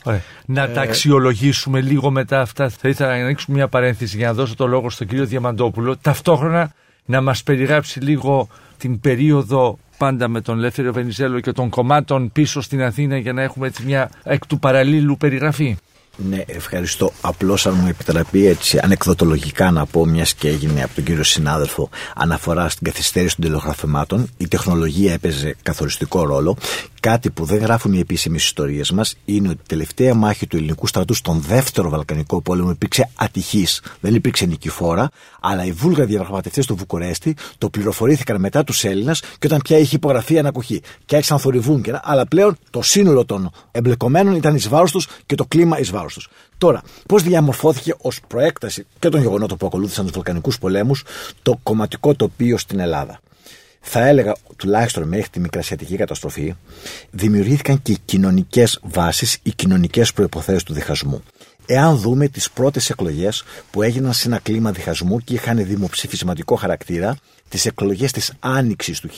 Να τα ε, αξιολογήσουμε λίγο μετά αυτά. Θα ήθελα να ανοίξουμε μια παρένθεση για να δώσω το λόγο στον κύριο Διαμαντόπουλο. Ταυτόχρονα να μας περιγράψει λίγο την περίοδο πάντα με τον Λεύθερο Βενιζέλο και των κομμάτων πίσω στην Αθήνα για να έχουμε έτσι μια εκ του παραλίλου περιγραφή. Ναι, ευχαριστώ. Απλώς αν μου επιτραπεί έτσι ανεκδοτολογικά να πω, μιας και έγινε από τον κύριο συνάδελφο αναφορά στην καθυστέρηση των τελογραφημάτων, η τεχνολογία έπαιζε καθοριστικό ρόλο. Κάτι που δεν γράφουν οι επίσημες ιστορίες μας είναι ότι η τελευταία μάχη του ελληνικού στρατού στον δεύτερο Βαλκανικό πόλεμο υπήρξε ατυχής. Δεν υπήρξε νικηφόρα, αλλά οι Βούλγαροι διαπραγματευτές του Βουκουρέστι το πληροφορήθηκαν μετά τους Έλληνες και όταν πια είχε υπογραφεί ανακοχή. Και άρχισαν να θορυβούν, αλλά πλέον το σύνολο των εμπλεκομένων ήταν εις βάρος τους και το κλίμα εις βάρος κόστο. Τώρα, πώς διαμορφώθηκε ως προέκταση και των γεγονότων που ακολούθησαν τους Βαλκανικούς πολέμους το κομματικό τοπίο στην Ελλάδα; Θα έλεγα, τουλάχιστον μέχρι τη μικρασιατική καταστροφή, δημιουργήθηκαν και οι κοινωνικές βάσεις, οι κοινωνικές προποθέσει του διχασμού. Εάν δούμε τις πρώτες εκλογές που έγιναν σε ένα κλίμα διχασμού και είχαν δημοψηφισματικό χαρακτήρα, τις εκλογές της Άνοιξης του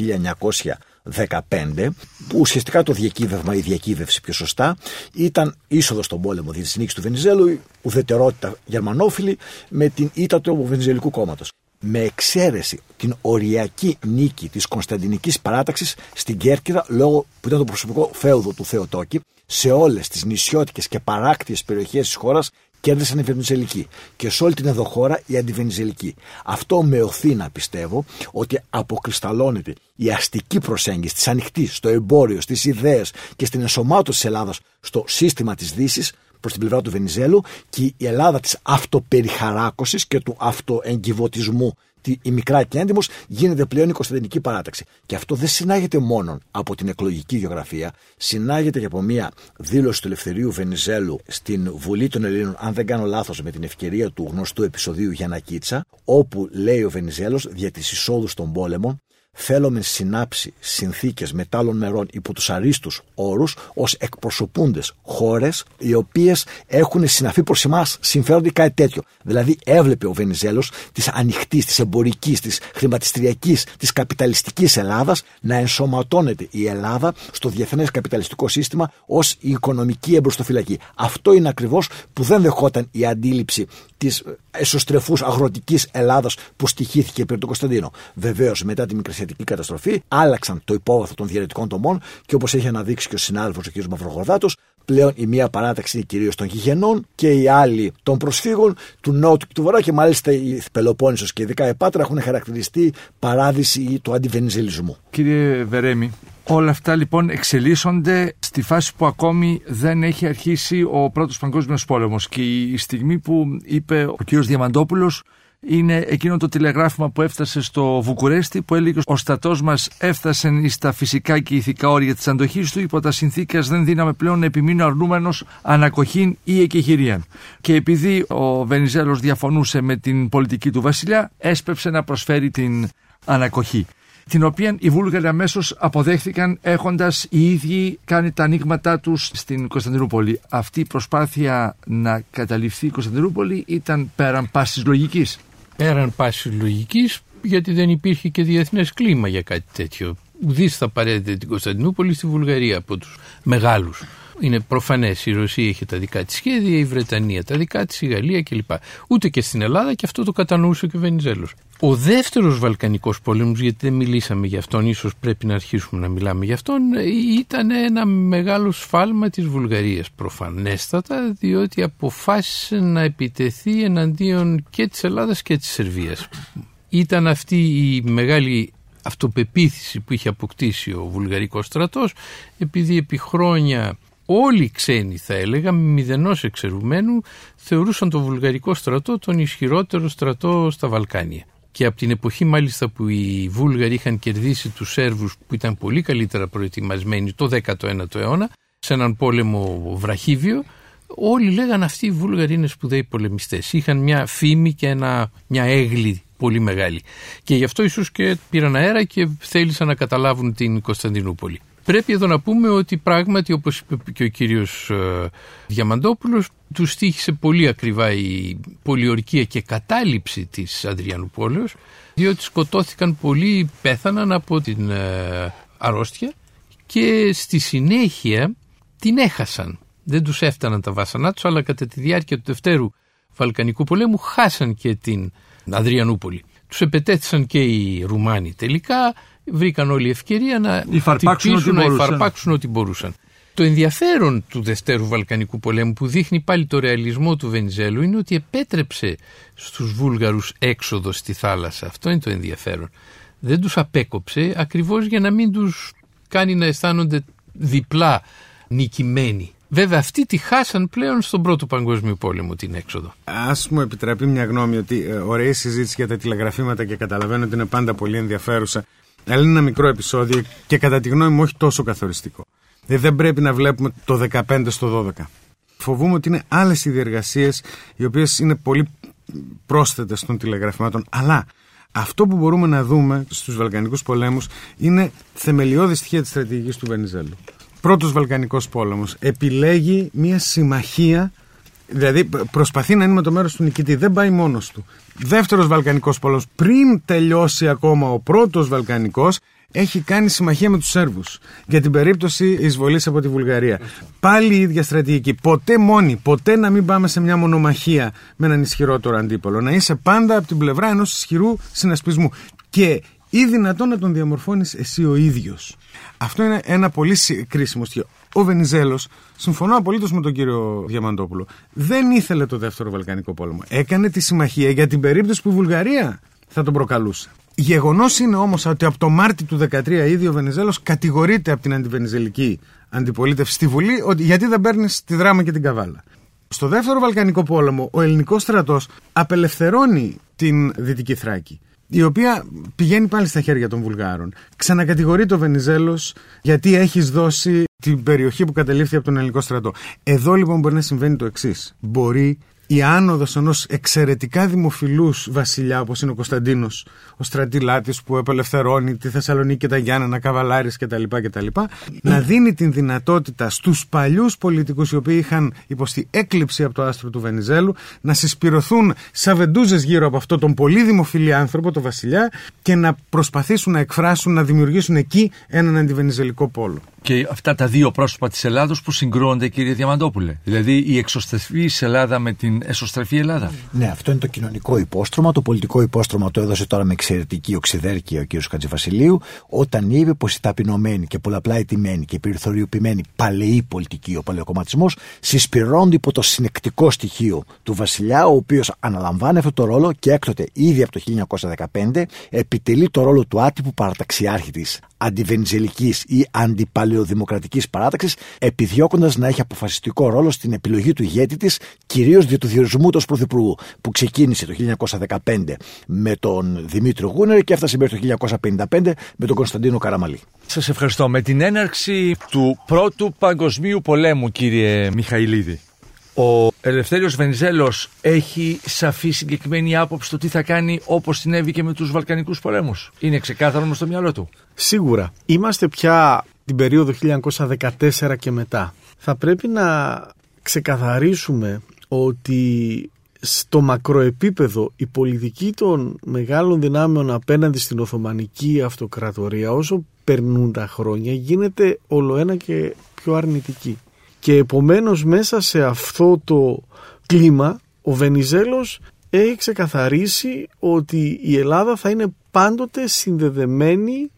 15 που ουσιαστικά το διακύβευμα, η διακύβευση πιο σωστά, ήταν είσοδος στον πόλεμο, δηλαδή τη νίκη του Βενιζέλου, ουδετερότητα γερμανόφιλη με την ήττα του Βενιζελικού κόμματος. Με εξαίρεση την οριακή νίκη της Κωνσταντινικής παράταξης στην Κέρκυρα, λόγω που ήταν το προσωπικό φέουδο του Θεοτόκη, σε όλες τις νησιώτικες και παράκτιες περιοχές της χώρας κέρδισαν οι Βενιζελικοί και σε όλη την εδώ χώρα οι αντιβενιζελικοί. Αυτό με οθεί να πιστεύω ότι αποκρισταλώνεται η αστική προσέγγιση της ανοιχτής στο εμπόριο, στις ιδέες και στην ενσωμάτωση της Ελλάδας στο σύστημα της Δύσης προς την πλευρά του Βενιζέλου και η Ελλάδα της αυτοπεριχαράκωσης και του αυτοεγκυβωτισμού η μικρά και έντιμος γίνεται πλέον η Κωνσταντινική παράταξη. Και αυτό δεν συνάγεται μόνο από την εκλογική γεωγραφία, συνάγεται και από μια δήλωση του Ελευθερίου Βενιζέλου στην Βουλή των Ελλήνων, αν δεν κάνω λάθος, με την ευκαιρία του γνωστού επεισοδίου Γιάννα Κίτσα, όπου λέει ο Βενιζέλος για τι εισόδου των πόλεμων θέλουμε συνάψει συνθήκες μετάλλων μερών υπό τους αρίστους όρους ως εκπροσωπούντες χώρες οι οποίες έχουν συναφεί προς εμάς συμφέροντα κάτι τέτοιο. Δηλαδή έβλεπε ο Βενιζέλος της ανοιχτής, της εμπορικής, της χρηματιστηριακής, της καπιταλιστικής Ελλάδας να ενσωματώνεται η Ελλάδα στο διεθνές καπιταλιστικό σύστημα ως η οικονομική εμπροστοφυλακή. Αυτό είναι ακριβώς που δεν δεχόταν η αντίληψη της εσωστρεφούς αγροτικής Ελλάδας που στοιχήθηκε πριν τον Κωνσταντίνο. Βεβαίως μετά τη μικρασιατική καταστροφή άλλαξαν το υπόβαθρο των διαιρετικών τομών και όπως έχει αναδείξει και ο συνάδελφος ο κ. Μαυρογορδάτος πλέον η μία παράταξη είναι κυρίως των γηγενών και η άλλη των προσφύγων του Νότου και του Βορρά και μάλιστα η Πελοπόννησος και ειδικά η Πάτρα έχουν χαρακτηριστεί παράδειση του αντιβενιζελισμού. Κύριε Βερέμι, Όλα αυτά λοιπόν εξελίσσονται στη φάση που ακόμη δεν έχει αρχίσει ο πρώτος παγκόσμιος πόλεμος και η στιγμή που είπε ο κ. Διαμαντόπουλος είναι εκείνο το τηλεγράφημα που έφτασε στο Βουκουρέστι που έλεγε ο στρατό μας έφτασε στα φυσικά και ηθικά όρια της αντοχής του. Υπό τα συνθήκε δεν δίναμε πλέον να επιμείνω αρνούμενος ανακοχήν ή εκεχηρίαν. Και επειδή ο Βενιζέλος διαφωνούσε με την πολιτική του βασιλιά, έσπευσε να προσφέρει την ανακοχή την οποία οι Βούλγαροι αμέσως αποδέχθηκαν έχοντας οι ίδιοι κάνει τα ανοίγματά τους στην Κωνσταντινούπολη. Αυτή η προσπάθεια να καταληφθεί η Κωνσταντινούπολη ήταν πέραν πάσης λογικής. Πέραν πάσης λογικής, γιατί δεν υπήρχε και διεθνές κλίμα για κάτι τέτοιο. Ουδής θα παρέδεται την Κωνσταντινούπολη στη Βουλγαρία από τους μεγάλους. Είναι προφανές. Η Ρωσία έχει τα δικά της σχέδια, η Βρετανία τα δικά της, η Γαλλία κλπ. Ούτε και στην Ελλάδα και αυτό το κατανοούσε και ο Βενιζέλος. Ο δεύτερος Βαλκανικός πόλεμος, γιατί δεν μιλήσαμε για αυτόν, ίσως πρέπει να αρχίσουμε να μιλάμε για αυτόν, ήταν ένα μεγάλο σφάλμα της Βουλγαρίας. Προφανέστατα, διότι αποφάσισε να επιτεθεί εναντίον και της Ελλάδας και της Σερβίας. Ήταν αυτή η μεγάλη αυτοπεποίθηση που είχε αποκτήσει ο βουλγαρικός στρατός επειδή επί χρόνια όλοι οι ξένοι θα έλεγα μηδενός εξερουμένου θεωρούσαν το βουλγαρικό στρατό τον ισχυρότερο στρατό στα Βαλκάνια και από την εποχή μάλιστα που οι Βούλγαροι είχαν κερδίσει τους Σέρβους που ήταν πολύ καλύτερα προετοιμασμένοι το 19ο αιώνα σε έναν πόλεμο βραχίβιο όλοι λέγαν αυτοί οι Βούλγαροι είναι σπουδαίοι πολεμιστές είχαν μια φήμη και ένα, μια έγλη πολύ μεγάλη. Και γι' αυτό ίσως και πήραν αέρα και θέλησαν να καταλάβουν την Κωνσταντινούπολη Πρέπει εδώ να πούμε ότι πράγματι όπως είπε και ο κύριος ε, Διαμαντόπουλος τους στήχησε πολύ ακριβά η πολιορκία και κατάληψη της Αδριανούπολεως διότι σκοτώθηκαν πολλοί πέθαναν από την ε, αρρώστια και στη συνέχεια την έχασαν. Δεν τους έφταναν τα βάσανά τους αλλά κατά τη διάρκεια του Δευτέρου Βαλκανικού πολέμου χάσαν και την Αδριανούπολη. Τους επετέθησαν και οι Ρουμάνοι τελικά βρήκαν όλη ευκαιρία να υφαρπάξουν, ό,τι, να υφαρπάξουν ό,τι μπορούσαν. Το ενδιαφέρον του Δευτέρου Βαλκανικού πολέμου που δείχνει πάλι το ρεαλισμό του Βενιζέλου είναι ότι επέτρεψε στους Βούλγαρους έξοδο στη θάλασσα. Αυτό είναι το ενδιαφέρον. Δεν τους απέκοψε ακριβώς για να μην τους κάνει να αισθάνονται διπλά νικημένοι. Βέβαια, αυτοί τη χάσαν πλέον στον Πρώτο Παγκόσμιο Πόλεμο την έξοδο. Α μου επιτραπεί μια γνώμη ότι ε, ωραία συζήτηση για τα τηλεγραφήματα και καταλαβαίνω ότι είναι πάντα πολύ ενδιαφέρουσα. Αλλά είναι ένα μικρό επεισόδιο και κατά τη γνώμη μου όχι τόσο καθοριστικό. Δηλαδή δεν πρέπει να βλέπουμε το 15 στο 12. φοβούμαι ότι είναι άλλες οι διεργασίε οι οποίες είναι πολύ πρόσθετες των τηλεγραφημάτων. Αλλά αυτό που μπορούμε να δούμε στους Βαλκανικούς πολέμους είναι θεμελιώδη στοιχεία της στρατηγικής του Βενιζέλου. Πρώτος Βαλκανικός πόλεμος επιλέγει μια συμμαχία Δηλαδή προσπαθεί να είναι με το μέρος του νικητή. Δεν πάει μόνος του. Δεύτερος Βαλκανικός πόλεμο. Πριν τελειώσει ακόμα ο πρώτος Βαλκανικός, έχει κάνει συμμαχία με τους Σέρβους για την περίπτωση εισβολής από τη Βουλγαρία. Πάλι η ίδια στρατηγική. Ποτέ μόνη, ποτέ να μην πάμε σε μια μονομαχία με έναν ισχυρότερο αντίπολο. Να είσαι πάντα από την πλευρά ενός ισχυρού συνασπισμού. Και ή δυνατόν να τον διαμορφώνεις εσύ ο ίδιος. Αυτό είναι ένα πολύ κρίσιμο στοιχείο. Ο Βενιζέλος, συμφωνώ απολύτως με τον κύριο Διαμαντόπουλο, δεν ήθελε το δεύτερο Βαλκανικό πόλεμο. Έκανε τη συμμαχία για την περίπτωση που η Βουλγαρία θα τον προκαλούσε. Γεγονός είναι όμως ότι από το Μάρτιο του 2013 ήδη ο Βενιζέλος κατηγορείται από την αντιβενιζελική αντιπολίτευση στη Βουλή ότι γιατί δεν παίρνεις τη δράμα και την καβάλα. Στο δεύτερο Βαλκανικό πόλεμο, ο ελληνικός στρατός απελευθερώνει την Δυτική Θράκη η οποία πηγαίνει πάλι στα χέρια των Βουλγάρων. Ξανακατηγορεί το Βενιζέλος γιατί έχεις δώσει την περιοχή που κατελήφθη από τον ελληνικό στρατό. Εδώ λοιπόν μπορεί να συμβαίνει το εξής. Μπορεί η άνοδος ενός εξαιρετικά δημοφιλούς βασιλιά όπως είναι ο Κωνσταντίνος, ο στρατηλάτης που επελευθερώνει τη Θεσσαλονίκη και τα Γιάννενα, Καβαλάρης κτλ. κτλ να δίνει την δυνατότητα στους παλιούς πολιτικούς οι οποίοι είχαν υποστεί έκλειψη από το άστρο του Βενιζέλου να συσπηρωθούν σαβεντούζες γύρω από αυτό τον πολύ δημοφιλή άνθρωπο, τον βασιλιά και να προσπαθήσουν να εκφράσουν, να δημιουργήσουν εκεί έναν αντιβενιζελικό πόλο και αυτά τα δύο πρόσωπα της Ελλάδος που συγκρούονται, κύριε Διαμαντόπουλε; Δηλαδή η εξωστρεφή Ελλάδα με την εσωστρεφή Ελλάδα. Ναι, αυτό είναι το κοινωνικό υπόστρωμα. Το πολιτικό υπόστρωμα το έδωσε τώρα με εξαιρετική οξυδέρκεια ο κ. Κατζηφασιλείου, όταν είπε πως η ταπεινωμένη και πολλαπλά ετοιμένη και περιθωριοποιημένη παλαιή πολιτική, ο παλαιοκομματισμός, συσπηρώνονται υπό το συνεκτικό στοιχείο του Βασιλιά, ο οποίος αναλαμβάνει αυτό το ρόλο και έκτοτε ήδη από το 1915 επιτελεί το ρόλο του άτυπου παραταξιάρχη της αντιβενιζελικής ή αντιπαλαιοδημοκρατικής παράταξης, επιδιώκοντας να έχει αποφασιστικό ρόλο στην επιλογή του ηγέτη της, κυρίως δια του διορισμού του ως πρωθυπουργού, που ξεκίνησε το 1915 με τον Δημήτριο Γούνερ και έφτασε μέχρι το 1955 με τον Κωνσταντίνο Καραμαλή. Σας ευχαριστώ. Με την έναρξη του πρώτου παγκοσμίου πολέμου, κύριε Μιχαηλίδη, ο Ελευθέριος Βενιζέλος έχει σαφή συγκεκριμένη άποψη το τι θα κάνει όπως συνέβη και με τους Βαλκανικούς πολέμους. Είναι ξεκάθαρο με στο μυαλό του. Σίγουρα. Είμαστε πια την περίοδο 1914 και μετά. Θα πρέπει να ξεκαθαρίσουμε ότι στο μακροεπίπεδο η πολιτική των μεγάλων δυνάμεων απέναντι στην Οθωμανική Αυτοκρατορία όσο περνούν τα χρόνια γίνεται όλο ένα και πιο αρνητική. Και επομένως μέσα σε αυτό το κλίμα ο Βενιζέλος έχει ξεκαθαρίσει ότι η Ελλάδα θα είναι πάντοτε συνδεδεμένη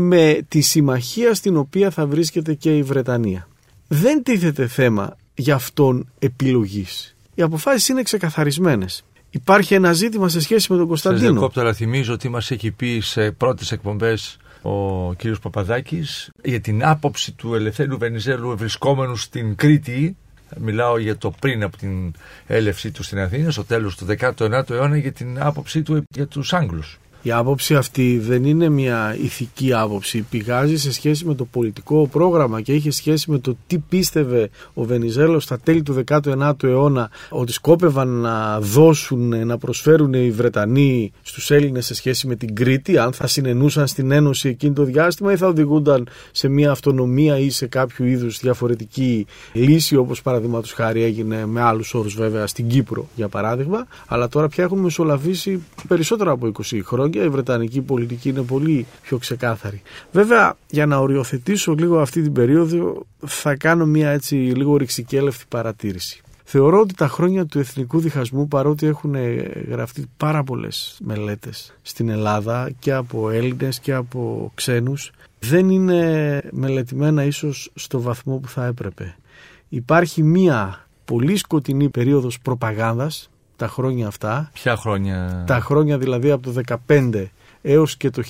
με τη συμμαχία στην οποία θα βρίσκεται και η Βρετανία. Δεν τίθεται θέμα για αυτόν επιλογής. Οι αποφάσεις είναι ξεκαθαρισμένες. Υπάρχει ένα ζήτημα σε σχέση με τον Κωνσταντίνο. Σας διακόπτω, αλλά θυμίζω ότι μας έχει πει σε πρώτες εκπομπές ο κύριος Παπαδάκης για την άποψη του Ελευθέρου Βενιζέλου βρισκόμενου στην Κρήτη Μιλάω για το πριν από την έλευσή του στην Αθήνα, στο τέλος του 19ου αιώνα, για την άποψή του για τους Άγγλους. Η άποψη αυτή δεν είναι μια ηθική άποψη. Πηγάζει σε σχέση με το πολιτικό πρόγραμμα και είχε σχέση με το τι πίστευε ο Βενιζέλος στα τέλη του 19ου αιώνα ότι σκόπευαν να δώσουν, να προσφέρουν οι Βρετανοί στους Έλληνες σε σχέση με την Κρήτη, αν θα συνενούσαν στην Ένωση εκείνη το διάστημα ή θα οδηγούνταν σε μια αυτονομία ή σε κάποιο είδους διαφορετική λύση όπως παραδείγματος χάρη έγινε με άλλους όρους βέβαια στην Κύπρο για παράδειγμα. Αλλά τώρα πια έχουν μεσολαβήσει περισσότερα από 20 χρόνια η βρετανική πολιτική είναι πολύ πιο ξεκάθαρη. Βέβαια, για να οριοθετήσω λίγο αυτή την περίοδο, θα κάνω μια έτσι λίγο ρηξικέλευτη παρατήρηση. Θεωρώ ότι τα χρόνια του εθνικού διχασμού, παρότι έχουν γραφτεί πάρα πολλές μελέτες στην Ελλάδα και από Έλληνες και από ξένους, δεν είναι μελετημένα ίσως στο βαθμό που θα έπρεπε. Υπάρχει μία πολύ σκοτεινή περίοδος προπαγάνδας τα χρόνια αυτά. Ποια χρόνια; Τα χρόνια δηλαδή από το 15 έως και το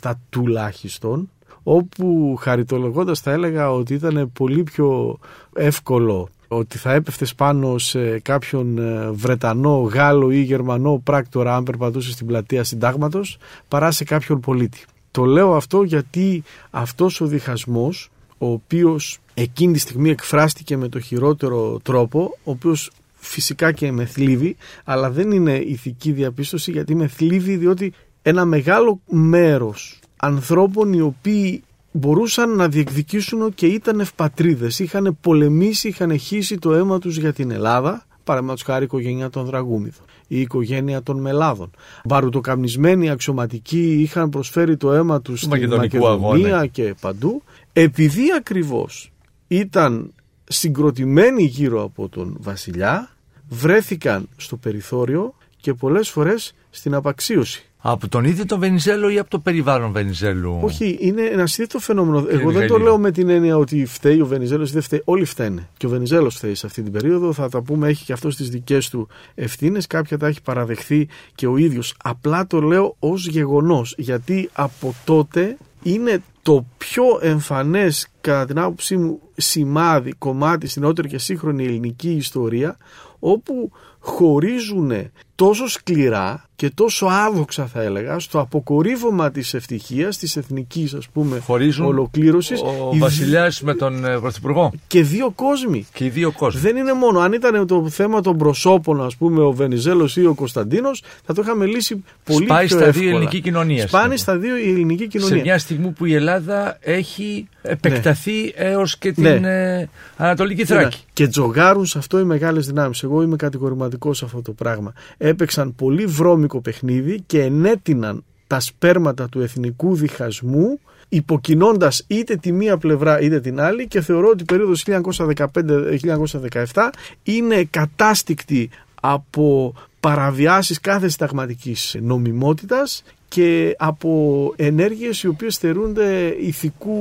1917 τουλάχιστον όπου χαριτολογώντας θα έλεγα ότι ήταν πολύ πιο εύκολο ότι θα έπεφτες πάνω σε κάποιον ε, Βρετανό, Γάλλο ή Γερμανό πράκτορα αν περπατούσες στην πλατεία συντάγματος παρά σε κάποιον πολίτη. Το λέω αυτό γιατί αυτός ο διχασμός ο οποίος εκείνη τη στιγμή εκφράστηκε με το χειρότερο τρόπο, ο οποίος φυσικά και με θλίβει, αλλά δεν είναι ηθική διαπίστωση γιατί με θλίβει διότι ένα μεγάλο μέρος ανθρώπων οι οποίοι μπορούσαν να διεκδικήσουν και ήταν ευπατρίδες, είχαν πολεμήσει, είχαν χύσει το αίμα τους για την Ελλάδα, παραδείγματος χάρη η οικογένεια των Δραγούμιδων, η οικογένεια των Μελάδων. Μπαρουτοκαμνισμένοι αξιωματικοί είχαν προσφέρει το αίμα τους στην Μακεδονία και παντού, επειδή ακριβώς ήταν συγκροτημένοι γύρω από τον βασιλιά, βρέθηκαν στο περιθώριο και πολλές φορές στην απαξίωση. Από τον ίδιο τον Βενιζέλο ή από το περιβάλλον Βενιζέλου; Όχι, είναι ένα σύνθετο φαινόμενο. Εγώ δεν το λέω με την έννοια ότι φταίει ο Βενιζέλος ή δεν φταίει. Όλοι φταίνε. Και ο Βενιζέλος φταίει σε αυτή την περίοδο. Θα τα πούμε, έχει και αυτός τις δικές του ευθύνες. Κάποια τα έχει παραδεχθεί και ο ίδιος. Απλά το λέω ως γεγονός. Γιατί από τότε είναι το πιο εμφανές κατά την άποψή μου σημάδι, κομμάτι στην νεότερη και σύγχρονη ελληνική ιστορία όπου χωρίζουν τόσο σκληρά και τόσο άδοξα θα έλεγα στο αποκορύβωμα της ευτυχίας, της εθνικής ας πούμε Χωρίζουν ολοκλήρωσης ο βασιλιάς με τον ε, πρωθυπουργό. Και δύο κόσμοι. Και οι δύο κόσμοι. Δεν είναι μόνο. Αν ήταν το θέμα των προσώπων ας πούμε ο Βενιζέλος ή ο Κωνσταντίνος θα το είχαμε λύσει πολύ Σπάει πιο στα εύκολα. δύο ελληνική κοινωνία Σπάνει στα δύο η ελληνική κοινωνία. σε μια στιγμή που η Ελλάδα έχει επεκταθεί ναι. έως και την ναι. ε, Ανατολική Θράκη. Και τζογάρουν σε αυτό οι μεγάλες δυνάμεις. Εγώ είμαι κατηγορηματικός σε αυτό το πράγμα έπαιξαν πολύ βρώμικο παιχνίδι και ενέτειναν τα σπέρματα του εθνικού διχασμού υποκινώντας είτε τη μία πλευρά είτε την άλλη και θεωρώ ότι η περίοδος 1915-1917 είναι κατάστικτη από παραβιάσεις κάθε συνταγματικής νομιμότητας και από ενέργειες οι οποίες θερούνται ηθικού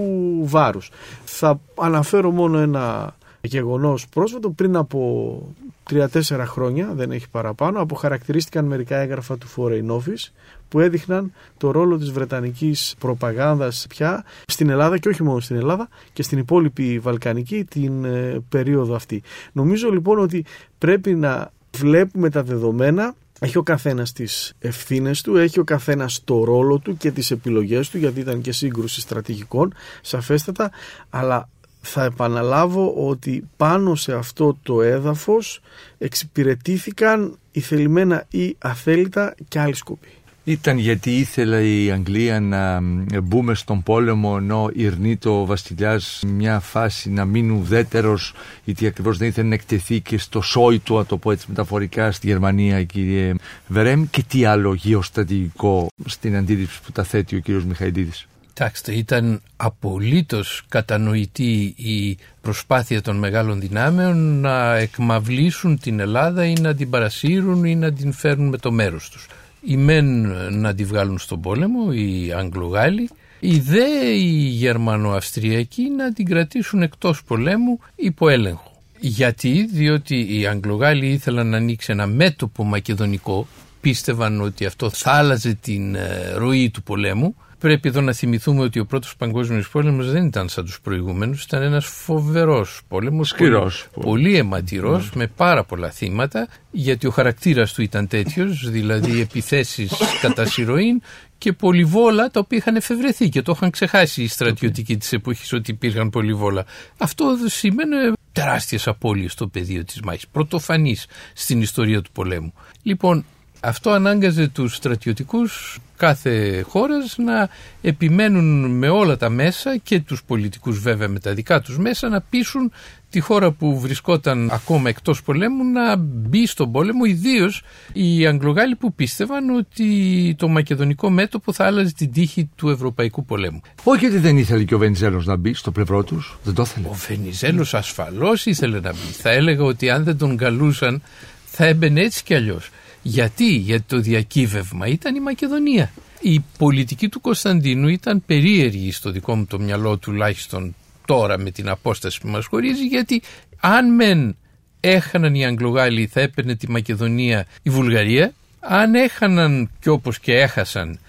βάρους. Θα αναφέρω μόνο ένα γεγονός πρόσφατο πριν από 3-4 χρόνια, δεν έχει παραπάνω, αποχαρακτηρίστηκαν μερικά έγγραφα του Foreign Office που έδειχναν το ρόλο της βρετανικής προπαγάνδας πια στην Ελλάδα και όχι μόνο στην Ελλάδα και στην υπόλοιπη Βαλκανική την ε, περίοδο αυτή. Νομίζω λοιπόν ότι πρέπει να βλέπουμε τα δεδομένα έχει ο καθένας τις ευθύνες του, έχει ο καθένας το ρόλο του και τις επιλογές του, γιατί ήταν και σύγκρουση στρατηγικών, σαφέστατα, αλλά θα επαναλάβω ότι πάνω σε αυτό το έδαφος εξυπηρετήθηκαν ηθελημένα ή αθέλητα και άλλοι σκοποί. Ήταν γιατί ήθελε η Αγγλία να μπούμε στον πόλεμο ενώ ηρνεί ο βασιλιάς μια φάση να μείνει ουδέτερος γιατί ακριβώς δεν ήθελε να εκτεθεί και στο σόι του, να το πω έτσι μεταφορικά, στη Γερμανία κύριε Βερέμ και τι άλλο γεωστρατηγικό στην αντίληψη που τα θέτει ο κύριος Μιχαηλίδης. Κοιτάξτε, ήταν απολύτως κατανοητή η προσπάθεια των μεγάλων δυνάμεων να εκμαυλήσουν την Ελλάδα ή να την παρασύρουν ή να την φέρουν με το μέρος τους. Οι μεν να τη βγάλουν στον πόλεμο, οι Αγγλογάλοι, οι δε οι Γερμανοαυστριακοί να την κρατήσουν εκτός πολέμου υπό έλεγχο. Γιατί, διότι οι Αγγλογάλοι ήθελαν να ανοίξει ένα μέτωπο μακεδονικό, πίστευαν ότι αυτό θα άλλαζε την ε, ροή του πολέμου Πρέπει εδώ να θυμηθούμε ότι ο πρώτος παγκόσμιος πόλεμος δεν ήταν σαν τους προηγούμενους, ήταν ένας φοβερός πόλεμος, Σκληρός. πολύ, πολύ αιματηρός, ναι. με πάρα πολλά θύματα, γιατί ο χαρακτήρας του ήταν τέτοιος, δηλαδή επιθέσεις κατά σειροήν και πολυβόλα τα οποία είχαν εφευρεθεί και το είχαν ξεχάσει οι στρατιωτικοί της εποχής ότι υπήρχαν πολυβόλα. Αυτό σημαίνει τεράστιες απώλειες στο πεδίο της μάχης, πρωτοφανής στην ιστορία του πολέμου. Λοιπόν, αυτό ανάγκαζε τους στρατιωτικούς κάθε χώρας να επιμένουν με όλα τα μέσα και τους πολιτικούς βέβαια με τα δικά τους μέσα να πείσουν τη χώρα που βρισκόταν ακόμα εκτός πολέμου να μπει στον πόλεμο ιδίως οι Αγγλογάλοι που πίστευαν ότι το μακεδονικό μέτωπο θα άλλαζε την τύχη του ευρωπαϊκού πολέμου. Όχι γιατί δεν ήθελε και ο Βενιζέλος να μπει στο πλευρό τους, δεν το ήθελε. Ο Βενιζέλος ασφαλώς ήθελε να μπει. Θα έλεγα ότι αν δεν τον καλούσαν θα έμπαινε έτσι κι αλλιώς. Γιατί, γιατί το διακύβευμα ήταν η Μακεδονία. Η πολιτική του Κωνσταντίνου ήταν περίεργη στο δικό μου το μυαλό τουλάχιστον τώρα με την απόσταση που μας χωρίζει γιατί αν μεν έχαναν οι Αγγλογάλοι θα έπαιρνε τη Μακεδονία η Βουλγαρία αν έχαναν και όπως και έχασαν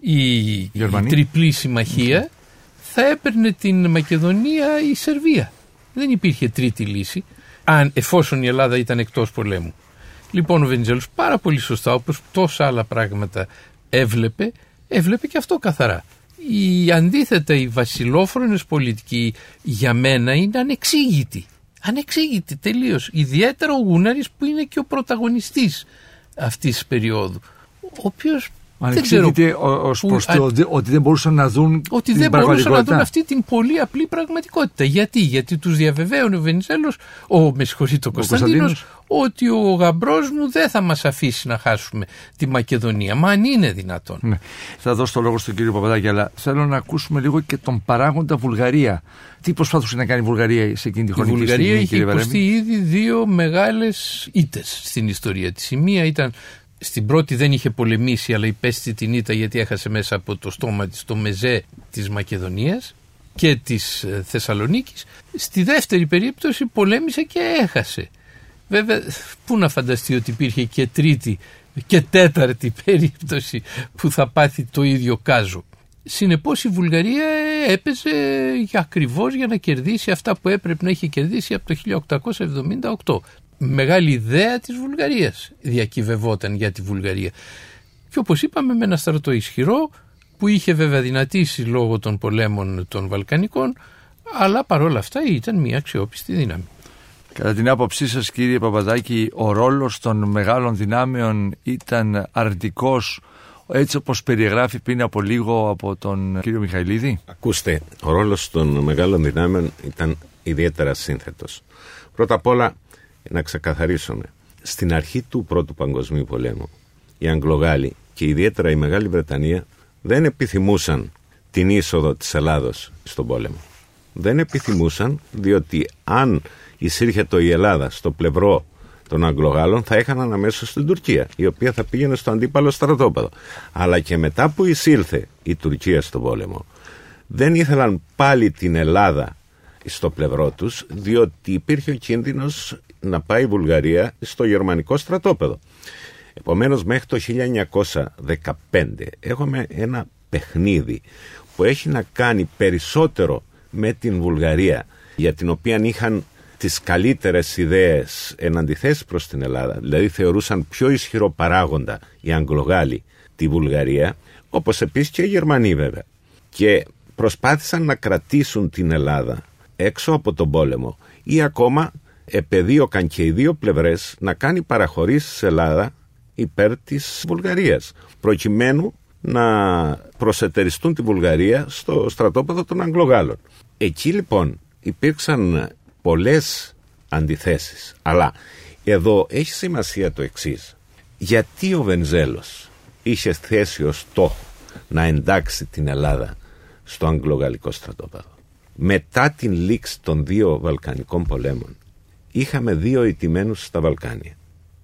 η, η τριπλή συμμαχία θα έπαιρνε την Μακεδονία η Σερβία. Δεν υπήρχε τρίτη λύση αν, εφόσον η Ελλάδα ήταν εκτός πολέμου. Λοιπόν, ο Βενιζέλος πάρα πολύ σωστά, όπως τόσα άλλα πράγματα έβλεπε, έβλεπε και αυτό καθαρά. Η αντίθετα οι βασιλόφρονες πολιτικοί για μένα είναι ανεξήγητοι. Ανεξήγητοι τελείως. Ιδιαίτερα ο Γούναρης που είναι και ο πρωταγωνιστής αυτής της περίοδου. Ο οποίος Ανεξήγητη ως προς το ότι δεν μπορούσαν να δουν ότι δεν μπορούσαν να δουν αυτή την πολύ απλή πραγματικότητα. Γιατί, Γιατί τους διαβεβαίωνε ο Βενιζέλος, ο, με συγχωρείτε ο, Κωνσταντίνος, ότι ο γαμπρός μου δεν θα μας αφήσει να χάσουμε τη Μακεδονία. Μα αν είναι δυνατόν. Ναι. Θα δώσω το λόγο στον κύριο Παπαδάκη, αλλά θέλω να ακούσουμε λίγο και τον παράγοντα Βουλγαρία. Τι προσπάθησε να κάνει η Βουλγαρία σε εκείνη τη χρονική Η Βουλγαρία είχε υποστεί ήδη δύο μεγάλες ήττες στην ιστορία της. Η μία ήταν στην πρώτη δεν είχε πολεμήσει αλλά υπέστη την ήττα γιατί έχασε μέσα από το στόμα της το μεζέ της Μακεδονίας και της ε, Θεσσαλονίκης. Στη δεύτερη περίπτωση πολέμησε και έχασε. Βέβαια, πού να φανταστεί ότι υπήρχε και τρίτη και τέταρτη περίπτωση που θα πάθει το ίδιο κάζο. Συνεπώς η Βουλγαρία έπαιζε ακριβώς για να κερδίσει αυτά που έπρεπε να έχει κερδίσει από το 1878 μεγάλη ιδέα της Βουλγαρίας διακυβευόταν για τη Βουλγαρία. Και όπως είπαμε με ένα στρατό ισχυρό που είχε βέβαια δυνατήσει λόγω των πολέμων των Βαλκανικών αλλά παρόλα αυτά ήταν μια αξιόπιστη δύναμη. Κατά την άποψή σας κύριε Παπαδάκη ο ρόλος των μεγάλων δυνάμεων ήταν αρνητικός έτσι όπως περιγράφει πριν από λίγο από τον κύριο Μιχαηλίδη; Ακούστε, ο ρόλος των μεγάλων δυνάμεων ήταν ιδιαίτερα σύνθετος. Πρώτα απ' όλα να ξεκαθαρίσουμε. Στην αρχή του Πρώτου Παγκοσμίου Πολέμου, οι Αγγλογάλοι και ιδιαίτερα η Μεγάλη Βρετανία δεν επιθυμούσαν την είσοδο της Ελλάδος στον πόλεμο. Δεν επιθυμούσαν διότι αν εισήρχε το η Ελλάδα στο πλευρό των Αγγλογάλων θα έχαναν αμέσως στην Τουρκία, η οποία θα πήγαινε στο αντίπαλο στρατόπεδο. Αλλά και μετά που εισήλθε η Τουρκία στον πόλεμο, δεν ήθελαν πάλι την Ελλάδα στο πλευρό τους, διότι υπήρχε ο κίνδυνος να πάει η Βουλγαρία στο γερμανικό στρατόπεδο. Επομένως μέχρι το 1915 έχουμε ένα παιχνίδι που έχει να κάνει περισσότερο με την Βουλγαρία για την οποία είχαν τις καλύτερες ιδέες εν αντιθέσει προς την Ελλάδα δηλαδή θεωρούσαν πιο ισχυρό παράγοντα οι Αγγλογάλοι τη Βουλγαρία όπως επίσης και οι Γερμανοί βέβαια και προσπάθησαν να κρατήσουν την Ελλάδα έξω από τον πόλεμο ή ακόμα επεδίωκαν και οι δύο πλευρές να κάνει παραχωρήσεις σε Ελλάδα υπέρ της Βουλγαρίας προκειμένου να προσετεριστούν τη Βουλγαρία στο στρατόπεδο των Αγγλογάλων. Εκεί λοιπόν υπήρξαν πολλές αντιθέσεις αλλά εδώ έχει σημασία το εξής γιατί ο Βενζέλος είχε θέσει ως στόχο να εντάξει την Ελλάδα στο Αγγλογαλλικό στρατόπεδο; Μετά την λήξη των δύο Βαλκανικών πολέμων είχαμε δύο ιτημένους στα Βαλκάνια.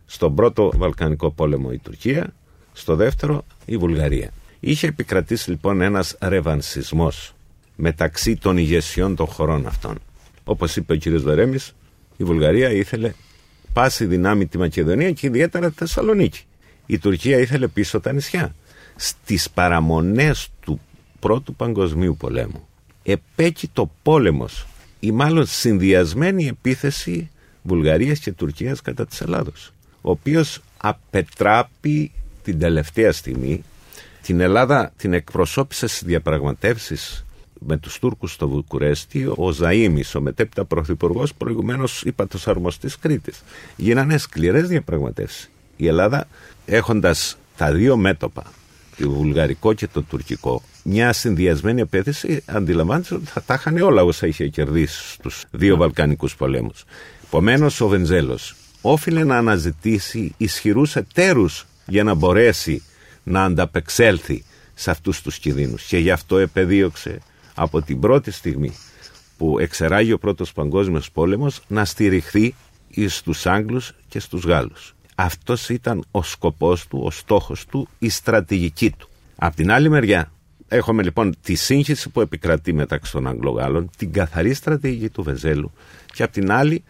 Στον πρώτο Βαλκανικό πόλεμο η Τουρκία, στο δεύτερο η Βουλγαρία. Είχε επικρατήσει λοιπόν ένας ρεβανσισμός μεταξύ των ηγεσιών των χωρών αυτών. Όπως είπε ο κ. Βερέμης, η Βουλγαρία ήθελε πάση δυνάμει τη Μακεδονία και ιδιαίτερα τη Θεσσαλονίκη. Η Τουρκία ήθελε πίσω τα νησιά. Στις παραμονές του Πρώτου Παγκοσμίου Πολέμου επέκειτο πόλεμος ή μάλλον συνδυασμένη επίθεση Βουλγαρίας και Τουρκίας κατά της Ελλάδος ο οποίος απετράπει την τελευταία στιγμή την Ελλάδα την εκπροσώπησε στις διαπραγματεύσεις με τους Τούρκους στο Βουκουρέστι. Ο Ζαΐμις, ο μετέπειτα πρωθυπουργός προηγουμένως είπατος αρμοστής Κρήτης. Γίνανε σκληρές διαπραγματεύσεις. Η Ελλάδα έχοντας τα δύο μέτωπα το βουλγαρικό και το τουρκικό μια συνδυασμένη επέθεση αντιλαμβάνεται ότι θα τα είχαν όλα όσα είχε κερδίσει στους δύο Βαλκανικούς πολέμους Επομένως, ο Βενζέλος όφιλε να αναζητήσει ισχυρούς εταίρους για να μπορέσει να ανταπεξέλθει σε αυτούς τους κινδύνους και γι' αυτό επεδίωξε από την πρώτη στιγμή που εξεράγει ο πρώτος παγκόσμιος πόλεμος να στηριχθεί στους Άγγλους και στους Γάλλους. Αυτός ήταν ο σκοπός του, ο στόχος του, η στρατηγική του. Απ' την άλλη μεριά έχουμε λοιπόν τη σύγχυση που επικρατεί μεταξύ των Αγγλογάλων, την καθαρή στρατηγική του Βεζέλου και απ' την άλλη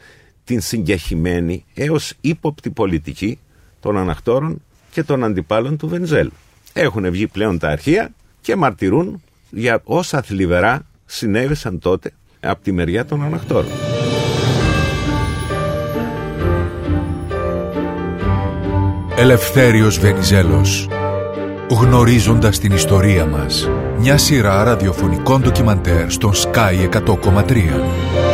την συγκεχημένη έως ύποπτη πολιτική των ανακτόρων και των αντιπάλων του Βενζέλ. Έχουν βγει πλέον τα αρχεία και μαρτυρούν για όσα θλιβερά συνέβησαν τότε από τη μεριά των ανακτόρων. Ελευθέριος Βενιζέλος Γνωρίζοντας την ιστορία μας Μια σειρά ραδιοφωνικών ντοκιμαντέρ στον Sky 100,3.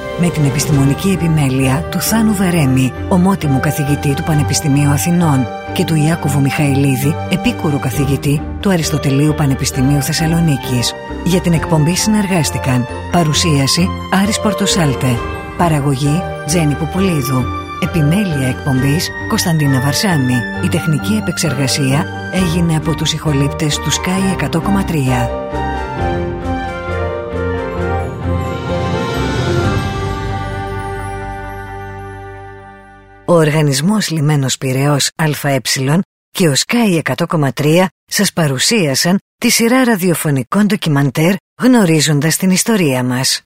με την επιστημονική επιμέλεια του Θάνου Βερέμι, ομότιμου καθηγητή του Πανεπιστημίου Αθηνών και του Ιάκωβου Μιχαηλίδη, επίκουρου καθηγητή του Αριστοτελείου Πανεπιστημίου Θεσσαλονίκης. Για την εκπομπή συνεργάστηκαν Παρουσίαση Άρης Πορτοσάλτε Παραγωγή Τζένι Πουπουλίδου Επιμέλεια εκπομπής Κωνσταντίνα Βαρσάμι Η τεχνική επεξεργασία έγινε από τους ηχολήπτες του Sky 100,3 Ο Οργανισμός Λιμένος Πυραιός ΑΕ και ο Sky 100,3 σας παρουσίασαν τη σειρά ραδιοφωνικών ντοκιμαντέρ γνωρίζοντας την ιστορία μας.